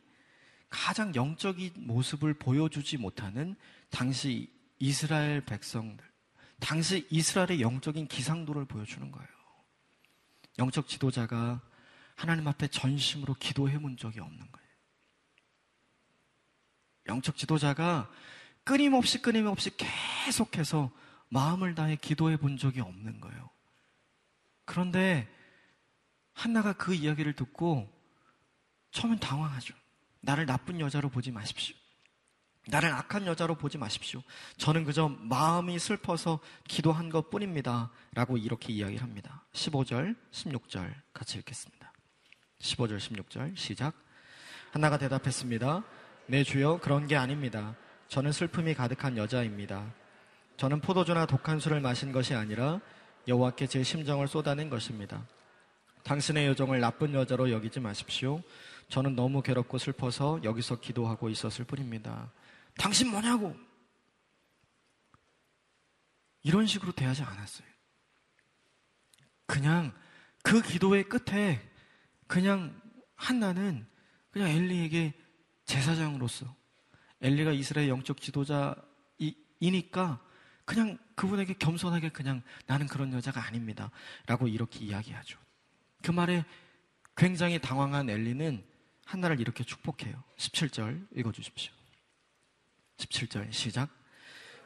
가장 영적인 모습을 보여주지 못하는 당시 이스라엘 백성들, 당시 이스라엘의 영적인 기상도를 보여주는 거예요. 영적 지도자가 하나님 앞에 전심으로 기도해 본 적이 없는 거예요. 영적 지도자가 끊임없이 끊임없이 계속해서 마음을 다해 기도해 본 적이 없는 거예요. 그런데 한나가 그 이야기를 듣고 처음엔 당황하죠. 나를 나쁜 여자로 보지 마십시오. 나를 악한 여자로 보지 마십시오. 저는 그저 마음이 슬퍼서 기도한 것 뿐입니다. 라고 이렇게 이야기를 합니다. 15절, 16절 같이 읽겠습니다. 15절, 16절 시작. 하나가 대답했습니다. 내 네, 주여 그런 게 아닙니다. 저는 슬픔이 가득한 여자입니다. 저는 포도주나 독한 술을 마신 것이 아니라 여호와께 제 심정을 쏟아낸 것입니다. 당신의 여정을 나쁜 여자로 여기지 마십시오. 저는 너무 괴롭고 슬퍼서 여기서 기도하고 있었을 뿐입니다. 당신 뭐냐고? 이런 식으로 대하지 않았어요. 그냥 그 기도의 끝에 그냥 한나는 그냥 엘리에게 제사장으로서 엘리가 이스라엘 영적 지도자이니까 그냥 그분에게 겸손하게 그냥 나는 그런 여자가 아닙니다. 라고 이렇게 이야기하죠. 그 말에 굉장히 당황한 엘리는 한나를 이렇게 축복해요. 17절 읽어주십시오. 17절 시작.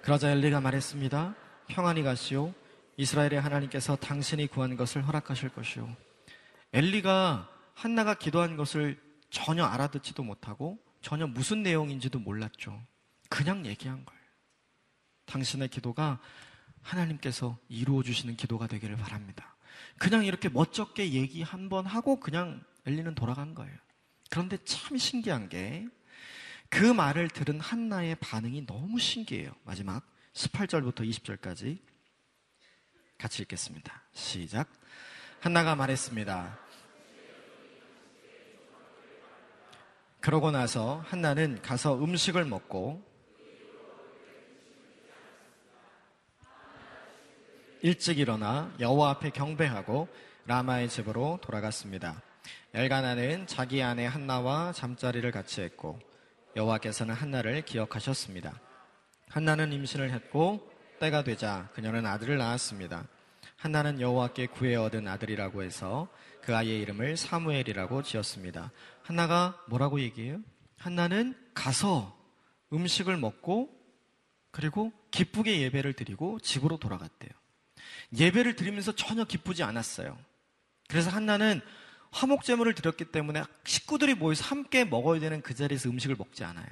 그러자 엘리가 말했습니다. 평안히 가시오. 이스라엘의 하나님께서 당신이 구한 것을 허락하실 것이오. 엘리가 한나가 기도한 것을 전혀 알아듣지도 못하고 전혀 무슨 내용인지도 몰랐죠. 그냥 얘기한 거예요. 당신의 기도가 하나님께서 이루어 주시는 기도가 되기를 바랍니다. 그냥 이렇게 멋쩍게 얘기 한 번 하고 그냥 엘리는 돌아간 거예요. 그런데 참 신기한 게 그 말을 들은 한나의 반응이 너무 신기해요. 마지막 18절부터 20절까지 같이 읽겠습니다. 시작. 한나가 말했습니다. 그러고 나서 한나는 가서 음식을 먹고 일찍 일어나 여호와 앞에 경배하고 라마의 집으로 돌아갔습니다. 엘가나는 자기 아내 한나와 잠자리를 같이 했고 여호와께서는 한나를 기억하셨습니다. 한나는 임신을 했고 때가 되자 그녀는 아들을 낳았습니다. 한나는 여호와께 구해 얻은 아들이라고 해서 그 아이의 이름을 사무엘이라고 지었습니다. 한나가 뭐라고 얘기해요? 한나는 가서 음식을 먹고 그리고 기쁘게 예배를 드리고 집으로 돌아갔대요. 예배를 드리면서 전혀 기쁘지 않았어요. 그래서 한나는 화목제물을 드렸기 때문에 식구들이 모여서 함께 먹어야 되는 그 자리에서 음식을 먹지 않아요.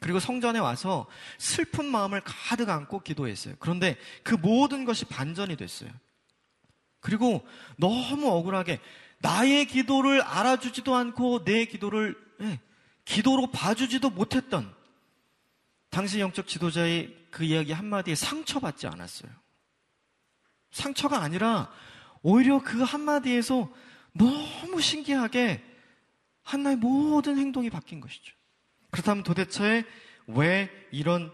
그리고 성전에 와서 슬픈 마음을 가득 안고 기도했어요. 그런데 그 모든 것이 반전이 됐어요. 그리고 너무 억울하게 나의 기도를 알아주지도 않고 내 기도를 예, 기도로 봐주지도 못했던 당시 영적 지도자의 그 이야기 한마디에 상처받지 않았어요. 상처가 아니라 오히려 그 한마디에서 너무 신기하게 한나의 모든 행동이 바뀐 것이죠. 그렇다면 도대체 왜 이런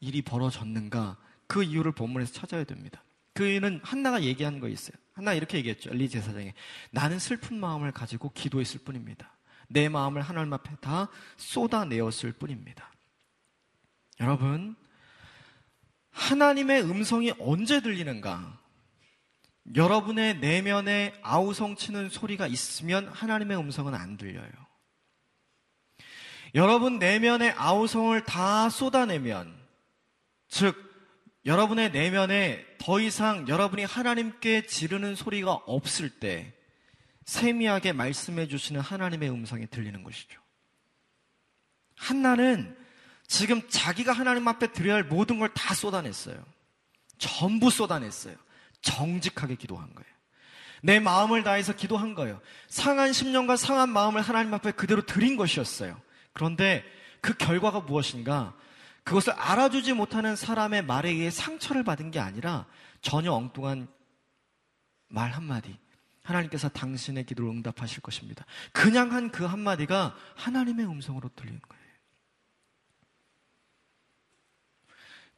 일이 벌어졌는가? 그 이유를 본문에서 찾아야 됩니다. 그 이유는 한나가 얘기한 거 있어요. 한나 이렇게 얘기했죠. 엘리 제사장에. 나는 슬픈 마음을 가지고 기도했을 뿐입니다. 내 마음을 하나님 앞에 다 쏟아내었을 뿐입니다. 여러분, 하나님의 음성이 언제 들리는가? 여러분의 내면에 아우성 치는 소리가 있으면 하나님의 음성은 안 들려요. 여러분 내면의 아우성을 다 쏟아내면, 즉, 여러분의 내면에 더 이상 여러분이 하나님께 지르는 소리가 없을 때, 세미하게 말씀해 주시는 하나님의 음성이 들리는 것이죠. 한나는 지금 자기가 하나님 앞에 드려야 할 모든 걸 다 쏟아냈어요. 전부 쏟아냈어요. 정직하게 기도한 거예요. 내 마음을 다해서 기도한 거예요. 상한 심령과 상한 마음을 하나님 앞에 그대로 드린 것이었어요. 그런데 그 결과가 무엇인가? 그것을 알아주지 못하는 사람의 말에 의해 상처를 받은 게 아니라 전혀 엉뚱한 말 한마디. 하나님께서 당신의 기도를 응답하실 것입니다. 그냥 한 그 한마디가 하나님의 음성으로 들리는 거예요.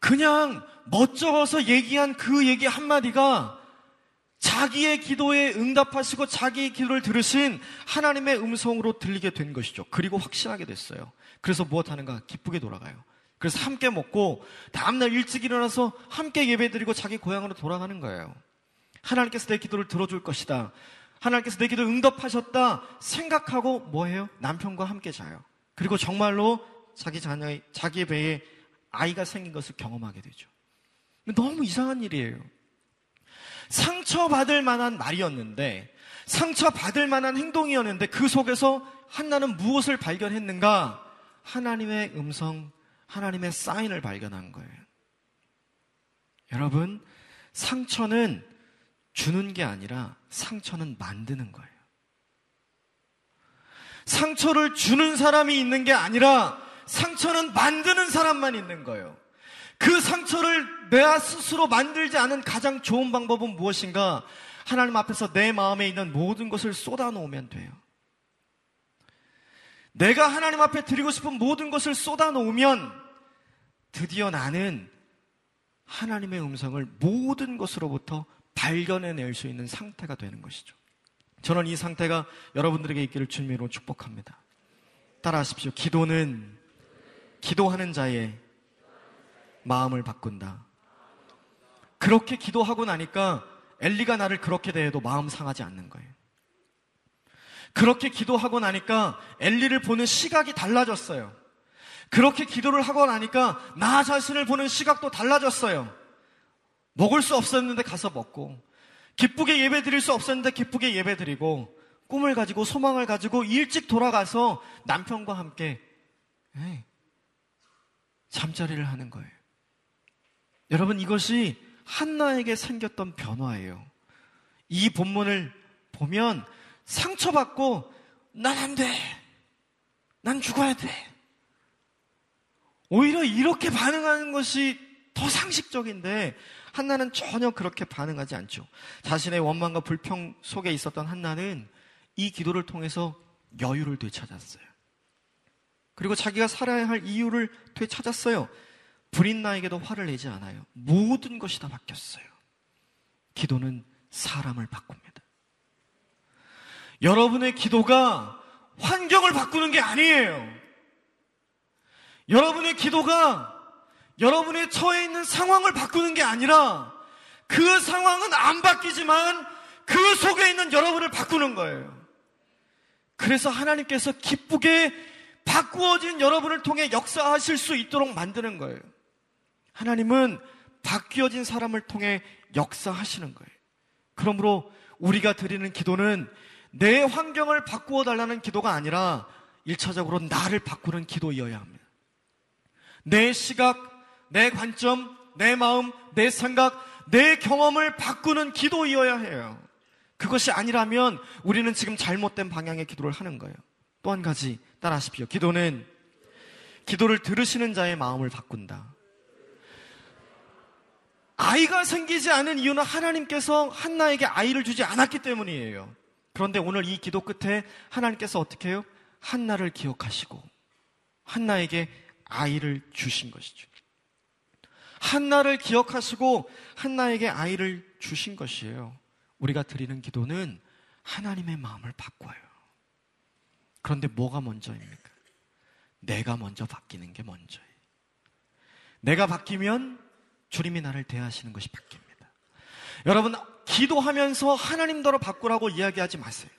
그냥 멋쩍어서 얘기한 그 얘기 한마디가 자기의 기도에 응답하시고 자기의 기도를 들으신 하나님의 음성으로 들리게 된 것이죠. 그리고 확신하게 됐어요. 그래서 무엇 하는가? 기쁘게 돌아가요. 그래서 함께 먹고 다음날 일찍 일어나서 함께 예배드리고 자기 고향으로 돌아가는 거예요. 하나님께서 내 기도를 들어줄 것이다. 하나님께서 내 기도를 응답하셨다 생각하고 뭐해요? 남편과 함께 자요. 그리고 정말로 자기 자녀의 자기의 배에 아이가 생긴 것을 경험하게 되죠. 너무 이상한 일이에요. 상처받을 만한 말이었는데, 상처받을 만한 행동이었는데, 그 속에서 한나는 무엇을 발견했는가? 하나님의 음성, 하나님의 사인을 발견한 거예요. 여러분, 상처는 주는 게 아니라 상처는 만드는 거예요. 상처를 주는 사람이 있는 게 아니라 상처는 만드는 사람만 있는 거예요. 그 상처를 내 스스로 만들지 않은 가장 좋은 방법은 무엇인가? 하나님 앞에서 내 마음에 있는 모든 것을 쏟아놓으면 돼요. 내가 하나님 앞에 드리고 싶은 모든 것을 쏟아놓으면 드디어 나는 하나님의 음성을 모든 것으로부터 발견해낼 수 있는 상태가 되는 것이죠. 저는 이 상태가 여러분들에게 있기를 주님으로 축복합니다. 따라하십시오. 기도는 기도하는 자의 마음을 바꾼다. 그렇게 기도하고 나니까 엘리가 나를 그렇게 대해도 마음 상하지 않는 거예요. 그렇게 기도하고 나니까 엘리를 보는 시각이 달라졌어요. 그렇게 기도를 하고 나니까 나 자신을 보는 시각도 달라졌어요. 먹을 수 없었는데 가서 먹고, 기쁘게 예배 드릴 수 없었는데 기쁘게 예배 드리고, 꿈을 가지고 소망을 가지고 일찍 돌아가서 남편과 함께 에이, 잠자리를 하는 거예요. 여러분 이것이 한나에게 생겼던 변화예요. 이 본문을 보면 상처받고 난 안 돼. 난 죽어야 돼. 오히려 이렇게 반응하는 것이 더 상식적인데 한나는 전혀 그렇게 반응하지 않죠. 자신의 원망과 불평 속에 있었던 한나는 이 기도를 통해서 여유를 되찾았어요. 그리고 자기가 살아야 할 이유를 되찾았어요. 불인 나에게도 화를 내지 않아요. 모든 것이 다 바뀌었어요. 기도는 사람을 바꿉니다. 여러분의 기도가 환경을 바꾸는 게 아니에요. 여러분의 기도가 여러분의 처해 있는 상황을 바꾸는 게 아니라 그 상황은 안 바뀌지만 그 속에 있는 여러분을 바꾸는 거예요. 그래서 하나님께서 기쁘게 바꾸어진 여러분을 통해 역사하실 수 있도록 만드는 거예요. 하나님은 바뀌어진 사람을 통해 역사하시는 거예요. 그러므로 우리가 드리는 기도는 내 환경을 바꾸어 달라는 기도가 아니라 1차적으로 나를 바꾸는 기도이어야 합니다. 내 시각, 내 관점, 내 마음, 내 생각, 내 경험을 바꾸는 기도이어야 해요. 그것이 아니라면 우리는 지금 잘못된 방향의 기도를 하는 거예요. 또 한 가지 따라하십시오. 기도는 기도를 들으시는 자의 마음을 바꾼다. 아이가 생기지 않은 이유는 하나님께서 한나에게 아이를 주지 않았기 때문이에요. 그런데 오늘 이 기도 끝에 하나님께서 어떻게 해요? 한나를 기억하시고 한나에게 아이를 주신 것이죠. 한나를 기억하시고 한나에게 아이를 주신 것이에요. 우리가 드리는 기도는 하나님의 마음을 바꿔요. 그런데 뭐가 먼저입니까? 내가 먼저 바뀌는 게 먼저예요. 내가 바뀌면 주님이 나를 대하시는 것이 바뀝니다. 여러분, 기도하면서 하나님더러 바꾸라고 이야기하지 마세요.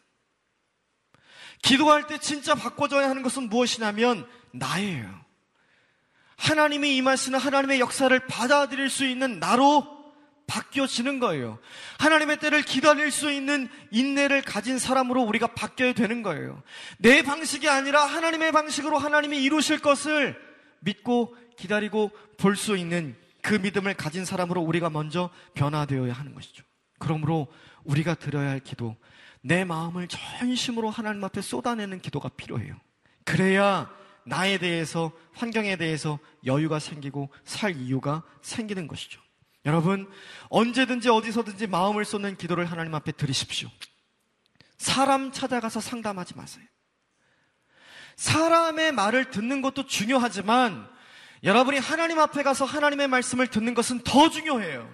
기도할 때 진짜 바꿔줘야 하는 것은 무엇이냐면 나예요. 하나님이 임하시는 하나님의 역사를 받아들일 수 있는 나로 바뀌어지는 거예요. 하나님의 때를 기다릴 수 있는 인내를 가진 사람으로 우리가 바뀌어야 되는 거예요. 내 방식이 아니라 하나님의 방식으로 하나님이 이루실 것을 믿고 기다리고 볼 수 있는 그 믿음을 가진 사람으로 우리가 먼저 변화되어야 하는 것이죠. 그러므로 우리가 드려야 할 기도, 내 마음을 전심으로 하나님 앞에 쏟아내는 기도가 필요해요. 그래야 나에 대해서, 환경에 대해서 여유가 생기고 살 이유가 생기는 것이죠. 여러분, 언제든지 어디서든지 마음을 쏟는 기도를 하나님 앞에 드리십시오. 사람 찾아가서 상담하지 마세요. 사람의 말을 듣는 것도 중요하지만 여러분이 하나님 앞에 가서 하나님의 말씀을 듣는 것은 더 중요해요.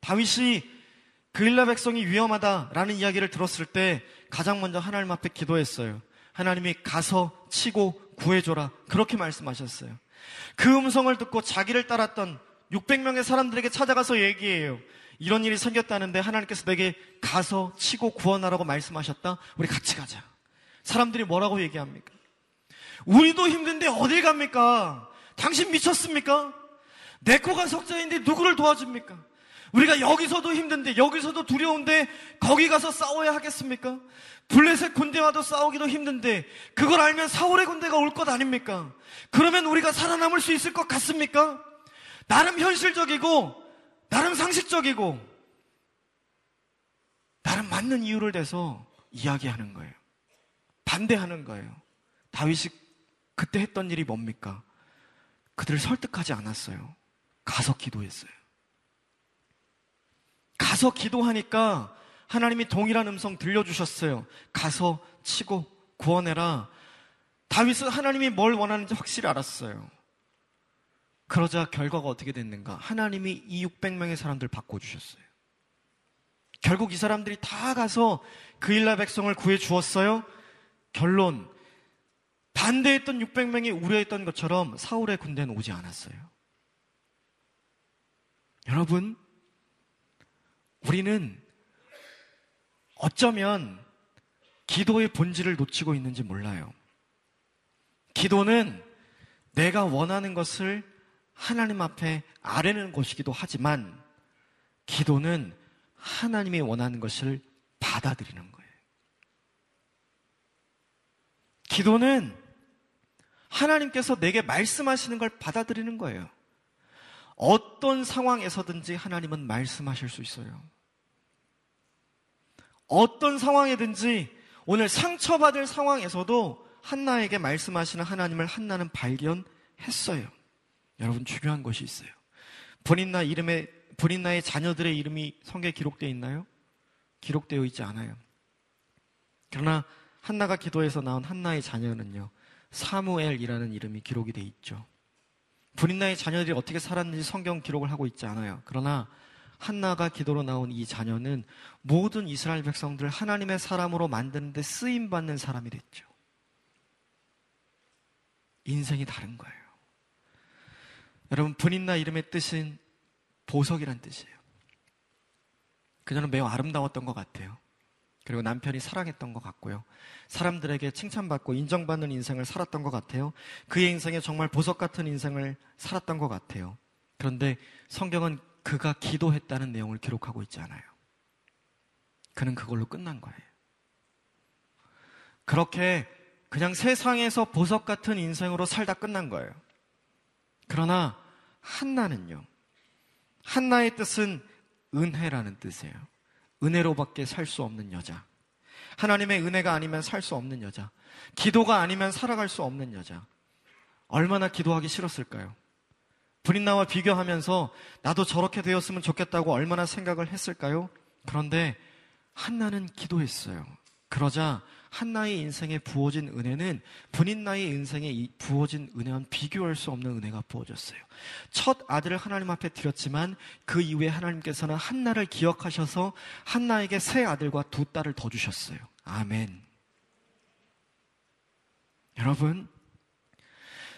다윗이 그일라 백성이 위험하다라는 이야기를 들었을 때 가장 먼저 하나님 앞에 기도했어요. 하나님이 가서 치고 구해줘라. 그렇게 말씀하셨어요. 그 음성을 듣고 자기를 따랐던 600명의 사람들에게 찾아가서 얘기해요. 이런 일이 생겼다는데 하나님께서 내게 가서 치고 구원하라고 말씀하셨다. 우리 같이 가자. 사람들이 뭐라고 얘기합니까? 우리도 힘든데 어딜 갑니까? 당신 미쳤습니까? 내 코가 석자인데 누구를 도와줍니까? 우리가 여기서도 힘든데 여기서도 두려운데 거기 가서 싸워야 하겠습니까? 블레셋 군대와도 싸우기도 힘든데 그걸 알면 사울의 군대가 올 것 아닙니까? 그러면 우리가 살아남을 수 있을 것 같습니까? 나름 현실적이고 나름 상식적이고 나름 맞는 이유를 대서 이야기하는 거예요. 반대하는 거예요. 다윗이 그때 했던 일이 뭡니까? 그들을 설득하지 않았어요. 가서 기도했어요. 가서 기도하니까 하나님이 동일한 음성 들려주셨어요. 가서 치고 구원해라. 다윗은 하나님이 뭘 원하는지 확실히 알았어요. 그러자 결과가 어떻게 됐는가? 하나님이 이 600명의 사람들 바꿔주셨어요. 결국 이 사람들이 다 가서 그 일라 백성을 구해 주었어요. 결론, 반대했던 600명이 우려했던 것처럼 사울의 군대는 오지 않았어요. 여러분, 우리는 어쩌면 기도의 본질을 놓치고 있는지 몰라요. 기도는 내가 원하는 것을 하나님 앞에 아뢰는 것이기도 하지만 기도는 하나님이 원하는 것을 받아들이는 거예요. 기도는 하나님께서 내게 말씀하시는 걸 받아들이는 거예요. 어떤 상황에서든지 하나님은 말씀하실 수 있어요. 어떤 상황이든지 오늘 상처받을 상황에서도 한나에게 말씀하시는 하나님을 한나는 발견했어요. 여러분 중요한 것이 있어요. 본인 나 이름에 본인 나의 자녀들의 이름이 성경에 기록되어 있나요? 기록되어 있지 않아요. 그러나 한나가 기도해서 나온 한나의 자녀는요. 사무엘이라는 이름이 기록이 돼 있죠. 본인 나의 자녀들이 어떻게 살았는지 성경 기록을 하고 있지 않아요. 그러나 한나가 기도로 나온 이 자녀는 모든 이스라엘 백성들을 하나님의 사람으로 만드는데 쓰임 받는 사람이 됐죠. 인생이 다른 거예요. 여러분 본인나 이름의 뜻은 보석이란 뜻이에요. 그녀는 매우 아름다웠던 것 같아요. 그리고 남편이 사랑했던 것 같고요. 사람들에게 칭찬받고 인정받는 인생을 살았던 것 같아요. 그의 인생에 정말 보석 같은 인생을 살았던 것 같아요. 그런데 성경은 그가 기도했다는 내용을 기록하고 있지 않아요. 그는 그걸로 끝난 거예요. 그렇게 그냥 세상에서 보석 같은 인생으로 살다 끝난 거예요. 그러나 한나는요. 한나의 뜻은 은혜라는 뜻이에요. 은혜로밖에 살 수 없는 여자. 하나님의 은혜가 아니면 살 수 없는 여자. 기도가 아니면 살아갈 수 없는 여자. 얼마나 기도하기 싫었을까요? 브린나와 비교하면서 나도 저렇게 되었으면 좋겠다고 얼마나 생각을 했을까요? 그런데 한나는 기도했어요. 그러자 한나의 인생에 부어진 은혜는 본인 나의 인생에 부어진 은혜와는 비교할 수 없는 은혜가 부어졌어요. 첫 아들을 하나님 앞에 드렸지만 그 이후에 하나님께서는 한나를 기억하셔서 한나에게 새 아들과 두 딸을 더 주셨어요. 아멘. 여러분,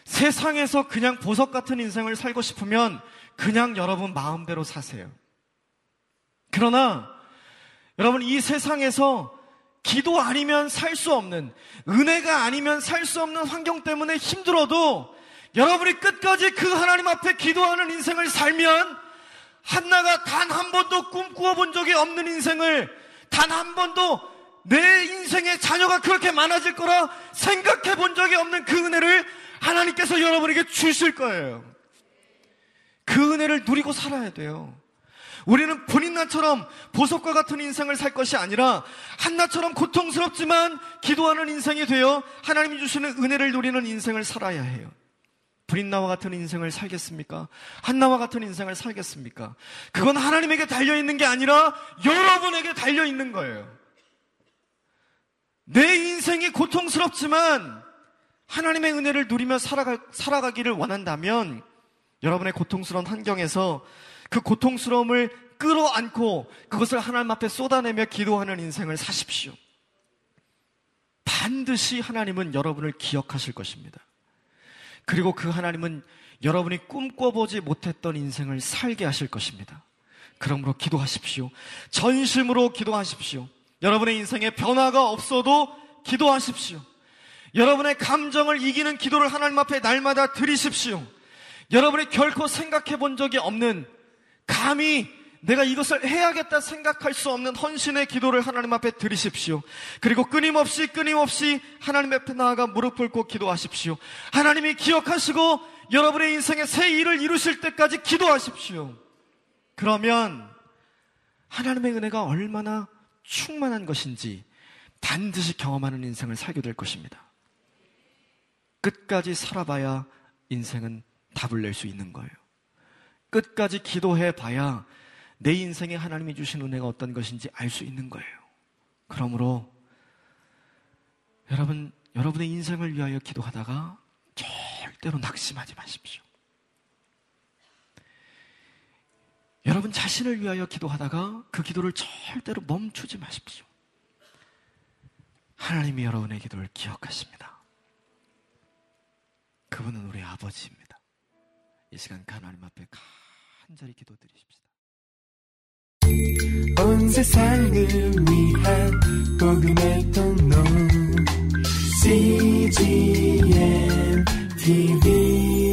세상에서 그냥 보석 같은 인생을 살고 싶으면 그냥 여러분 마음대로 사세요. 그러나 여러분 이 세상에서 기도 아니면 살 수 없는, 은혜가 아니면 살 수 없는 환경 때문에 힘들어도 여러분이 끝까지 그 하나님 앞에 기도하는 인생을 살면 한나가 단 한 번도 꿈꾸어 본 적이 없는 인생을 단 한 번도 내 인생에 자녀가 그렇게 많아질 거라 생각해 본 적이 없는 그 은혜를 하나님께서 여러분에게 주실 거예요. 그 은혜를 누리고 살아야 돼요. 우리는 본인 나처럼 보석과 같은 인생을 살 것이 아니라 한나처럼 고통스럽지만 기도하는 인생이 되어 하나님이 주시는 은혜를 누리는 인생을 살아야 해요. 브린나와 같은 인생을 살겠습니까? 한나와 같은 인생을 살겠습니까? 그건 하나님에게 달려있는 게 아니라 여러분에게 달려있는 거예요. 내 인생이 고통스럽지만 하나님의 은혜를 누리며 살아가, 살아가기를 원한다면 여러분의 고통스러운 환경에서 그 고통스러움을 끌어안고 그것을 하나님 앞에 쏟아내며 기도하는 인생을 사십시오. 반드시 하나님은 여러분을 기억하실 것입니다. 그리고 그 하나님은 여러분이 꿈꿔보지 못했던 인생을 살게 하실 것입니다. 그러므로 기도하십시오. 전심으로 기도하십시오. 여러분의 인생에 변화가 없어도 기도하십시오. 여러분의 감정을 이기는 기도를 하나님 앞에 날마다 드리십시오. 여러분이 결코 생각해 본 적이 없는 감히 내가 이것을 해야겠다 생각할 수 없는 헌신의 기도를 하나님 앞에 드리십시오. 그리고 끊임없이 끊임없이 하나님 앞에 나아가 무릎 꿇고 기도하십시오. 하나님이 기억하시고 여러분의 인생에 새 일을 이루실 때까지 기도하십시오. 그러면 하나님의 은혜가 얼마나 충만한 것인지 반드시 경험하는 인생을 살게 될 것입니다. 끝까지 살아봐야 인생은 답을 낼 수 있는 거예요. 끝까지 기도해 봐야 내 인생에 하나님이 주신 은혜가 어떤 것인지 알 수 있는 거예요. 그러므로 여러분, 여러분의 인생을 위하여 기도하다가 절대로 낙심하지 마십시오. 여러분 자신을 위하여 기도하다가 그 기도를 절대로 멈추지 마십시오. 하나님이 여러분의 기도를 기억하십니다. 그분은 우리 아버지입니다. 이 시간 그 하나님 앞에 간절히 기도드리십시다. 온 세상을 위한 복음의 통로 CGM TV